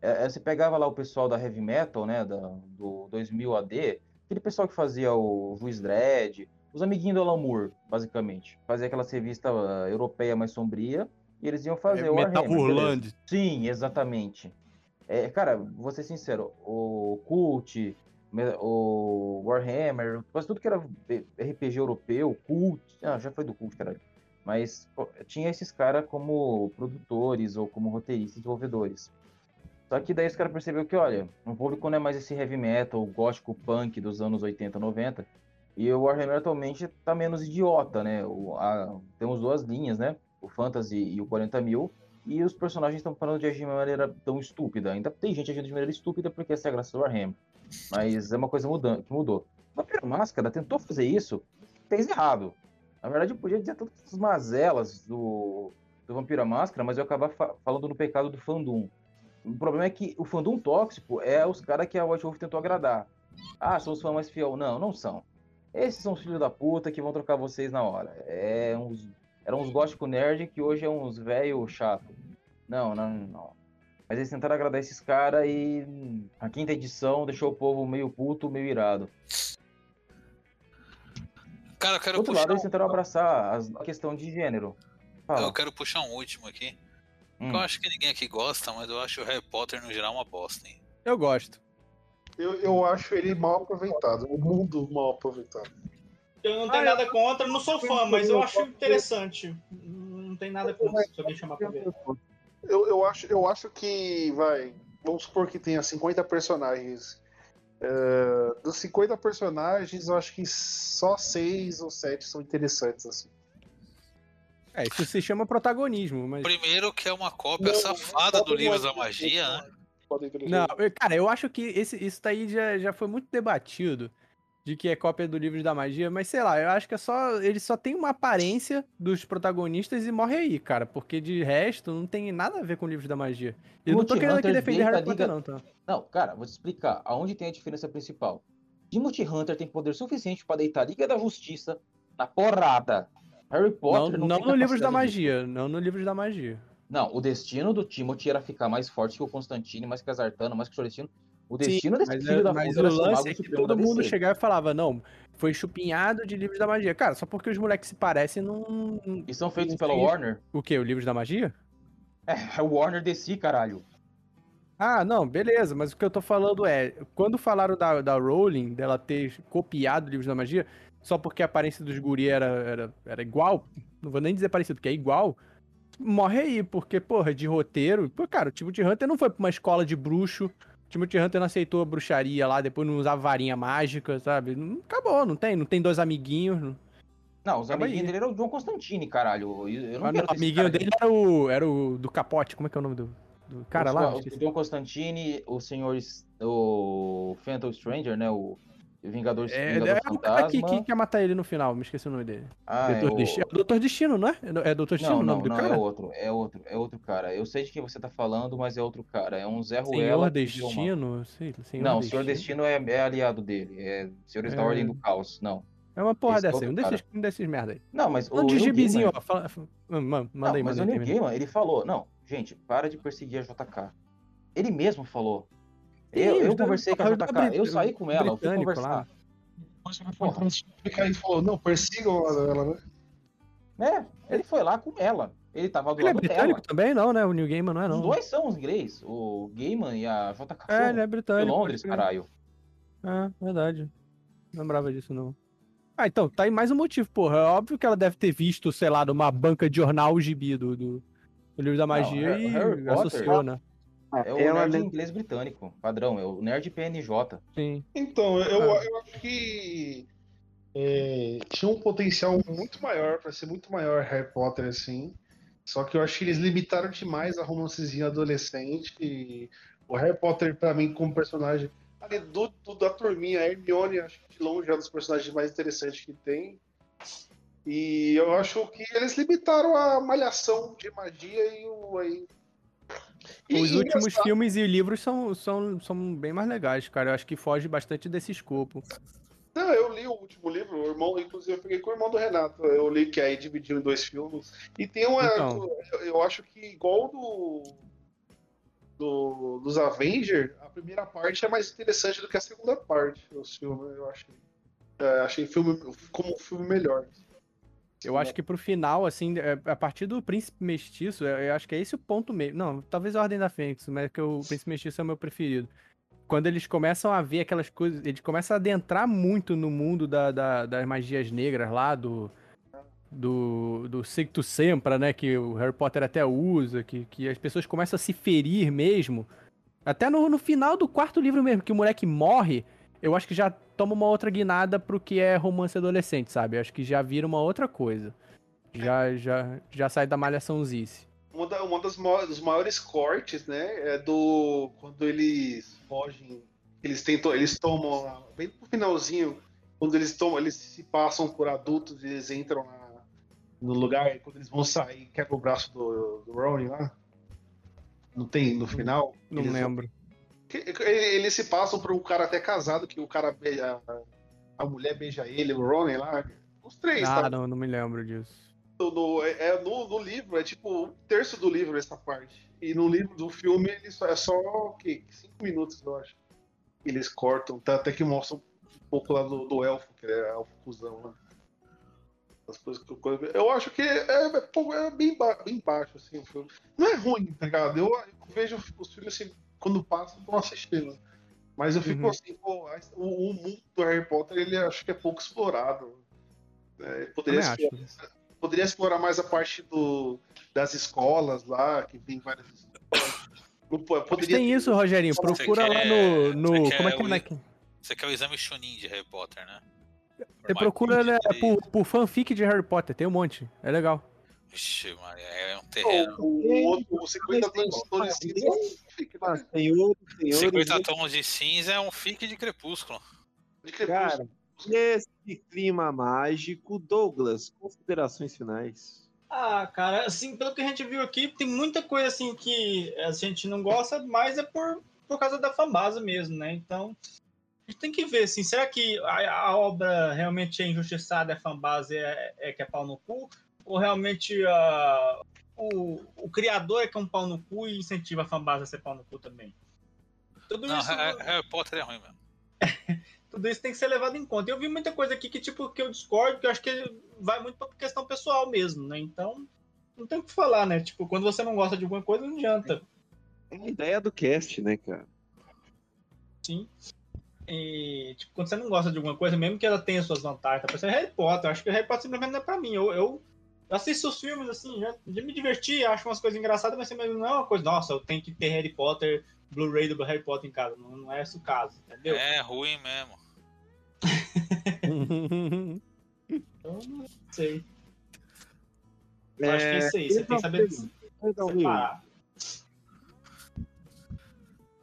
É, é, você pegava lá o pessoal da Heavy Metal, né, da, do 2000 AD, aquele pessoal que fazia o Juiz Dredd, os amiguinhos do Alan Moore, basicamente. Fazia aquela revista ah, europeia mais sombria, e eles iam fazer É, o Warhammer. Sim, exatamente. É, cara, vou ser sincero, o Cult, o Warhammer, quase tudo que era RPG europeu, Cult, ah, já foi do Cult, caralho. Mas tinha esses caras como produtores ou como roteiristas, desenvolvedores. Só que daí os caras perceberam que, olha, o público não é mais esse heavy metal, gótico punk dos anos 80, 90. E o Warhammer atualmente tá menos idiota, né? O, a- temos duas linhas, né? O Fantasy e o 40 mil. E os personagens estão parando de agir de maneira tão estúpida. Ainda tem gente agindo de maneira estúpida porque essa é a graça do Warhammer. Mas é uma coisa mudando, que mudou. O Vampiro Máscara tentou fazer isso, fez errado. Na verdade, eu podia dizer todas as mazelas do, do Vampiro Máscara, mas eu acabar fa- falando no pecado do fandom. O problema é que o fandom tóxico é os caras que a White Wolf tentou agradar. Ah, são os fãs mais fiel. Não, não são. Esses são os filhos da puta que vão trocar vocês na hora. É uns, eram uns gótico nerd que hoje é uns velho chato. Não, não, não. Mas eles tentaram agradar esses caras e a quinta edição deixou o povo meio puto, meio irado. Cara, eu quero Do outro puxar. lado, eles tentaram abraçar as- a questão de gênero. Fala. Eu quero puxar um último aqui. Hum. Eu acho que ninguém aqui gosta, mas eu acho o Harry Potter no geral uma bosta, hein? Eu gosto. Eu, eu acho ele mal aproveitado. O mundo mal aproveitado. Eu não tenho Ah, nada contra, não sou fã, mas eu acho interessante. Não tem nada contra se alguém chamar pra ver. Eu, eu, acho, eu acho que, vai, vamos supor que tenha 50 personagens. É, dos 50 personagens, eu acho que só 6 ou 7 são interessantes, assim. É, isso se chama protagonismo, mas. Primeiro que é uma cópia Não, safada do não Livros da Magia, né? Ter- Não, eu- cara, eu acho que esse, isso daí já, já foi muito debatido. De que é cópia do livro da magia, mas sei lá, eu acho que é só. Ele só tem uma aparência dos protagonistas e morre aí, cara. Porque de resto não tem nada a ver com o livro da magia. Eu não tô querendo aqui defender Harry a Potter, Liga- não, tá? Não, cara, vou te explicar. Aonde tem a diferença principal? Timothy Hunter tem poder suficiente pra deitar a Liga da Justiça na porrada. Harry Não, Potter não, não tem no livro da magia. Não no livro da magia. Não, o destino do Timothy era ficar mais forte que o Constantine, mais que a Zartano, mais que o Florestino. O Sim, destino desse mas, filho é- da mas o lance é que todo mundo DC. chegava e falava, não, foi chupinhado de livros da magia. Cara, só porque os moleques se parecem, não. E são feitos não pela tem- Warner? O quê? O livro da magia? É, é o Warner DC, caralho. Ah, não, beleza, mas o que eu tô falando é, quando falaram da, da Rowling, dela ter copiado livros da magia, só porque a aparência dos guri era, era, era igual, não vou nem dizer parecido, porque é igual, morre aí, porque, porra, de roteiro, pô, cara, o Timothy Hunter não foi pra uma escola de bruxo, Timothy Hunter não aceitou a bruxaria lá, depois não usava varinha mágica, sabe? Não, acabou, não tem, não tem dois amiguinhos. Não, Não, os amiguinhos dele eram o John Constantine, caralho. Eu, eu não Ah, não, esse amiguinho dele era o, era o do capote, como é que é o nome do, do cara o, lá? O, Esqueci. John Constantine, o senhor. O Phantom Stranger, né? O Vingador, É, Vingador é o cara que, que quer matar ele no final, me esqueci o nome dele. Ah, é Doutor o- Destino, é o Doutor Destino, não é? É Doutor Destino Não, o não, nome do não, cara? é outro, é outro, é outro cara. Eu sei de quem você tá falando, mas é outro cara. É um Zé Ruela. Senhor Destino? Sei, Senhor Não, o Senhor Destino é, é aliado dele. É Senhores da É. Ordem do Caos. Não. É uma porra Esse é dessa aí, outro um desses, um desses merda aí. Não, mas Não, o de Neil gibizinho, ó. Fala, fa- manda Não, aí, mas manda o aí. Neil termina. Gaiman, ele falou, não, gente, para de perseguir a JK. Ele mesmo falou. Eu eu os conversei com a os JK, eu Brit- saí com ela, eu fui conversar. lá. Ficar aí e falou, não, persigam ela, né? É, ele foi lá com ela. Ele tava do Ele é lado britânico dela. também? Não, né? O New Gaiman não é, Os não. dois são os inglês, o Gaiman e a JK. É, ele é De britânico. Londres, pode crer. caralho. É, verdade. Não lembrava disso, não. Ah, então, tá aí mais um motivo, porra. É óbvio que ela deve ter visto, sei lá, numa banca de jornal o gibi do, do, do livro da magia Har- e Harry Potter- associou, né? É o Ela nerd inglês britânico, padrão, é o nerd PNJ. Sim. Então, eu, Ah. eu acho que é, tinha um potencial muito maior pra ser muito maior Harry Potter assim. Só que eu acho que eles limitaram demais a romancezinha adolescente. E o Harry Potter, pra mim, como personagem, ali do, do- da turminha, a Hermione, acho que de longe é um dos personagens mais interessantes que tem. E eu acho que eles limitaram a malhação de magia e o. Aí... Os e últimos filmes e livros são, são, são bem mais legais, cara. Eu acho que foge bastante desse escopo. Não, eu li o último livro, o irmão, inclusive eu peguei com o irmão do Renato. Eu li que aí dividiu em dois filmes. E tem uma. Então. Eu, eu acho que igual do, do. dos Avengers, a primeira parte é mais interessante do que a segunda parte dos filmes, eu achei. É, achei filme, como um filme melhor. Eu acho que pro final, assim, é, a partir do Príncipe Mestiço, eu eu acho que é esse o ponto meio. Não, talvez a Ordem da Fênix, mas é que o Príncipe Mestiço é o meu preferido. Quando eles começam a ver aquelas coisas, eles começam a adentrar muito no mundo da, da- das magias negras lá, do. Do, do Sicto Sempra, né? Que o Harry Potter até usa, que, que as pessoas começam a se ferir mesmo. Até no, no final do quarto livro mesmo, que o moleque morre, eu acho que já toma uma outra guinada pro que é romance adolescente, sabe? Eu acho que já vira uma outra coisa. Já, já, já sai da malhaçãozice. Uma, da- uma das maiores, dos maiores cortes, né, é do quando eles fogem, eles tentam, eles tomam bem no finalzinho, quando eles tomam, eles se passam por adultos, e eles entram na- no lugar, e quando eles vão sair, quebra o braço do, do Rowan lá. Não tem no final? Não lembro. Que- que- Eles se passam por um cara até casado, que o cara beija, a mulher beija ele, o Ronan lá. Os três, Ah, tá? não, não me lembro disso. no, é, é no, no livro, é tipo um terço do livro essa parte. E no livro do filme ele só, é só o quê? Cinco minutos, eu acho. Eles cortam, tá, até que mostram um pouco lá do, do elfo, que é elfo cuzão lá. As coisas que eu, eu acho que é, é, pouco- é bem, ba- bem baixo, assim, o filme. Não é ruim, tá ligado? Eu, eu vejo os filmes assim, quando passam, eu tô assistindo. Mas eu fico Uhum. assim, pô, a- o, o mundo do Harry Potter, ele acho que é pouco explorado. É, poderia, explorar, poderia explorar mais a parte do, das escolas lá, que tem várias escolas. Poderia tem isso, Rogerinho. Você Procura lá quer- no. no como é quer que é? o- né, que- Você quer o exame Chunin de Harry Potter, né? Você procura né, por, por fanfic de Harry Potter, tem um monte. É legal. Vixe, Maria, é um terreno. o, o outro, o 50 tons de cinza, Mas tem outros senhores. 50 tons de cinza é um fique de crepúsculo. de crepúsculo. Cara, nesse clima mágico, Douglas, considerações finais. Ah, cara, assim, pelo que a gente viu aqui, tem muita coisa assim que a gente não gosta, mas é por, por causa da fanbase mesmo, né? Então, a gente tem que ver, assim, será que a, a obra realmente é injustiçada, a fanbase é, é que é pau no cu? Ou realmente ah, o, o criador é que é um pau no cu e incentiva a fanbase a ser pau no cu também? Tudo Não, isso... Harry Harry Potter é ruim mesmo. tudo isso tem que ser levado em conta. Eu vi muita coisa aqui que, tipo, que eu discordo, que eu acho que vai muito pra questão pessoal mesmo, né? Então, não tem o que falar, né? Tipo, quando você não gosta de alguma coisa, não adianta. É a ideia do cast, né, cara? Sim. E, tipo, quando você não gosta de alguma coisa, mesmo que ela tenha suas vantagens, tá parecendo Harry Potter. Eu acho que Harry Potter simplesmente não é pra mim. Eu, eu assisto os filmes, assim, já, já me diverti, acho umas coisas engraçadas, mas assim, não é uma coisa, nossa, eu tenho que ter Harry Potter, Blu-ray do Harry Potter em casa. Não, não é esse o caso, entendeu? É ruim mesmo. Então, não sei. Eu acho que é isso aí, você tem que saber separar.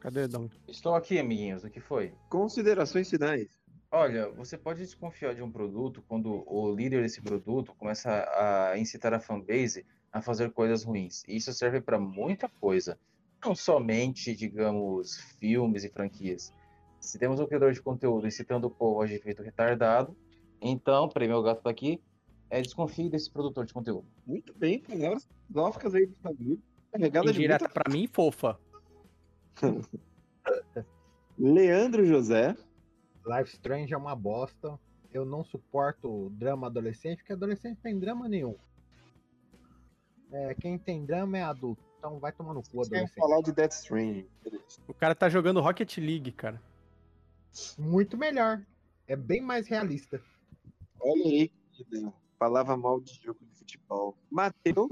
Cadê Dom? Estou aqui, amiguinhos. O que foi? Considerações finais. Olha, você pode desconfiar de um produto quando o líder desse produto começa a incitar a fanbase a fazer coisas ruins. E isso serve para muita coisa. Não somente, digamos, filmes e franquias. Se temos um criador de conteúdo incitando o povo a agir feito retardado, então, para meu gato tá aqui, é desconfie desse produtor de conteúdo. Muito bem, palavras filosóficas aí do Fabio. Carregada de Indireta muita... pra mim, fofa. Leandro José. Life Strange é uma bosta. Eu não suporto drama adolescente, porque adolescente não tem drama nenhum. É, quem tem drama é adulto. Então vai tomar no cu, Quer adolescente. falar de Death. Beleza. O cara tá jogando Rocket League, cara. Muito melhor. É bem mais realista. Olha aí, falava mal de jogo de futebol. Mateus.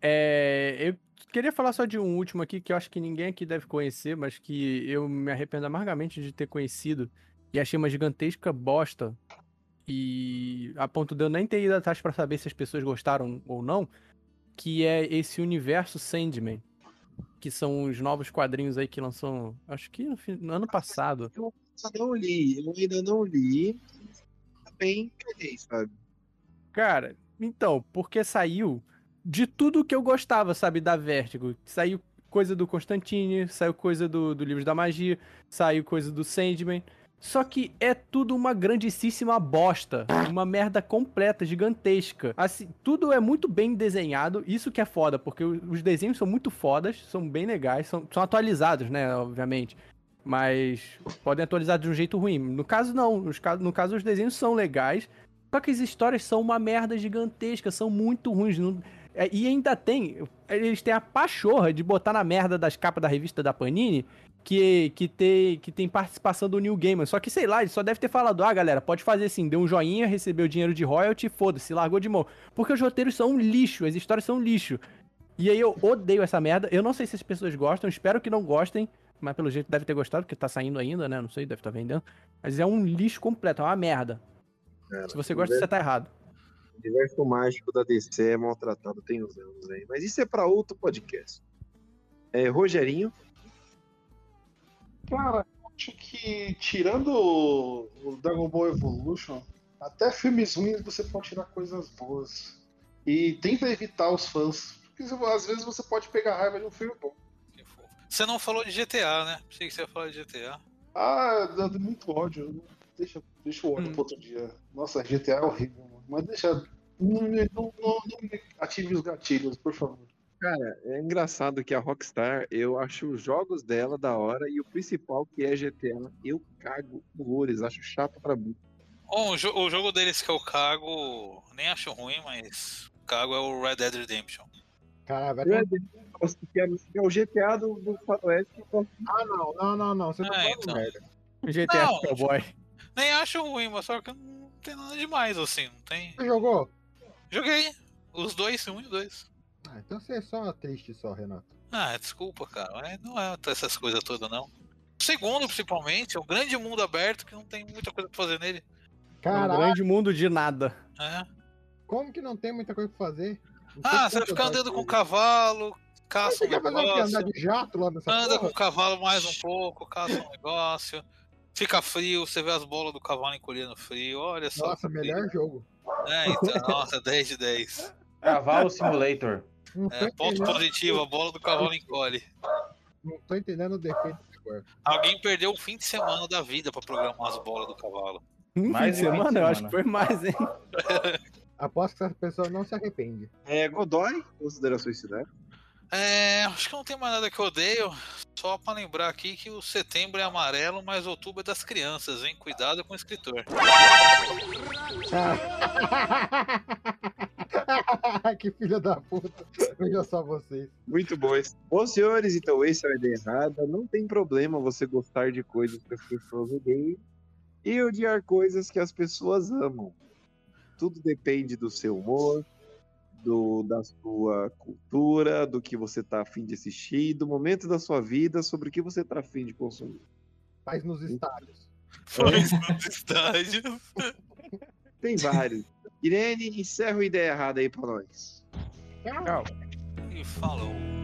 É, eu queria falar só de um último aqui que eu acho que ninguém aqui deve conhecer, mas que eu me arrependo amargamente de ter conhecido e achei uma gigantesca bosta. E a ponto de eu nem ter ido atrás pra saber se as pessoas gostaram ou não, que é esse universo Sandman, que são os novos quadrinhos aí que lançam, acho que no, fin- no ano passado. Eu ainda não li, eu ainda não li. Também caguei, sabe? Cara, então, porque saiu de tudo que eu gostava, sabe, da Vertigo. Saiu coisa do Constantine, saiu coisa do, do Livro da Magia, saiu coisa do Sandman. Só que é tudo uma grandíssima bosta. Uma merda completa, gigantesca. Assim, tudo é muito bem desenhado. Isso que é foda, porque os desenhos são muito fodas, são bem legais, são, são atualizados, né, obviamente. Mas podem atualizar de um jeito ruim. No caso, não. No caso, os desenhos são legais. Só que as histórias são uma merda gigantesca, são muito ruins. não- E ainda tem. Eles têm a pachorra de botar na merda das capas da revista da Panini que, que, tem, que tem participação do New Gamer. Só que, sei lá, ele só deve ter falado: ah, galera, pode fazer assim, deu um joinha, recebeu dinheiro de royalty, foda-se, largou de mão. Porque os roteiros são um lixo, as histórias são um lixo. E aí eu odeio essa merda. Eu não sei se as pessoas gostam, espero que não gostem. Mas pelo jeito deve ter gostado, porque tá saindo ainda, né? Não sei, deve estar vendendo. Mas é um lixo completo, é uma merda. Cara, Se você gosta, você tá errado. O universo mágico da DC é maltratado tem uns anos aí. Mas isso é pra outro podcast. É, Rogerinho. Cara, eu acho que tirando o Dragon Ball Evolution, até filmes ruins você pode tirar coisas boas. E tenta evitar os fãs. Porque às vezes você pode pegar raiva de um filme bom. Você não falou de GTA, né? Pensei que você ia falar de GTA. Ah, dá muito ódio. Deixa, deixa o ódio pro outro dia. Nossa, GTA é horrível, mano. Mas deixa. Não, não, não, ative os gatilhos, por favor. Cara, é engraçado que a Rockstar, eu acho os jogos dela da hora e o principal que é GTA, eu cago horrores, acho chato pra mim. Bom, o, jo- o jogo deles que eu cago, nem acho ruim, mas cago é o Red Dead Redemption. Cara, vai Red Dead, é, é o GTA do, do Faroeste. Ah, não, não, não, não. Você tá É, falando então. merda. GTA Não, Cowboy. Nem acho ruim, mas só que não tem nada demais assim, não tem. Você jogou? Joguei. Os dois, um e dois. Ah, então você é só triste só, Renato. Ah, desculpa, cara. mas Não é essas coisas todas, não. O segundo, principalmente, é um grande mundo aberto que não tem muita coisa pra fazer nele. É um Caralho, grande mundo de nada. É. como que não tem muita coisa pra fazer? Não Ah, você vai ficar andando com cavalo, caça um quer fazer o quê? Andar negócio, de jato lá nessa anda com porra? o cavalo mais um pouco, caça um negócio, fica frio, você vê as bolas do cavalo encolhendo frio, olha só. Nossa, melhor frio. jogo. É, então, nossa, 10 de 10. Cavalo Simulator. É, ponto positivo, a bola do cavalo encolhe. não tô entendendo o defeito agora. Alguém perdeu o fim de semana da vida pra programar as bolas do cavalo. Um Mais fim de semana, eu acho que foi mais, hein? Aposto que essa pessoa não se arrepende. É, Godoy, considerações finais. É, acho que não tem mais nada que eu odeio. Só pra lembrar aqui que o setembro é amarelo, mas outubro é das crianças, hein? Cuidado com o escritor. que filha da puta. Veja só vocês. Muito bom. Bom, senhores, então esse é a ideia errada. Não tem problema você gostar de coisas que as pessoas odeiam e odiar coisas que as pessoas amam. Tudo depende do seu humor, do, da sua cultura, do que você tá afim de assistir, do momento da sua vida, sobre o que você tá afim de consumir. Faz nos estádios. Faz nos estádios. Tem vários. Irene, encerra a ideia errada aí pra nós. Tchau. E falou.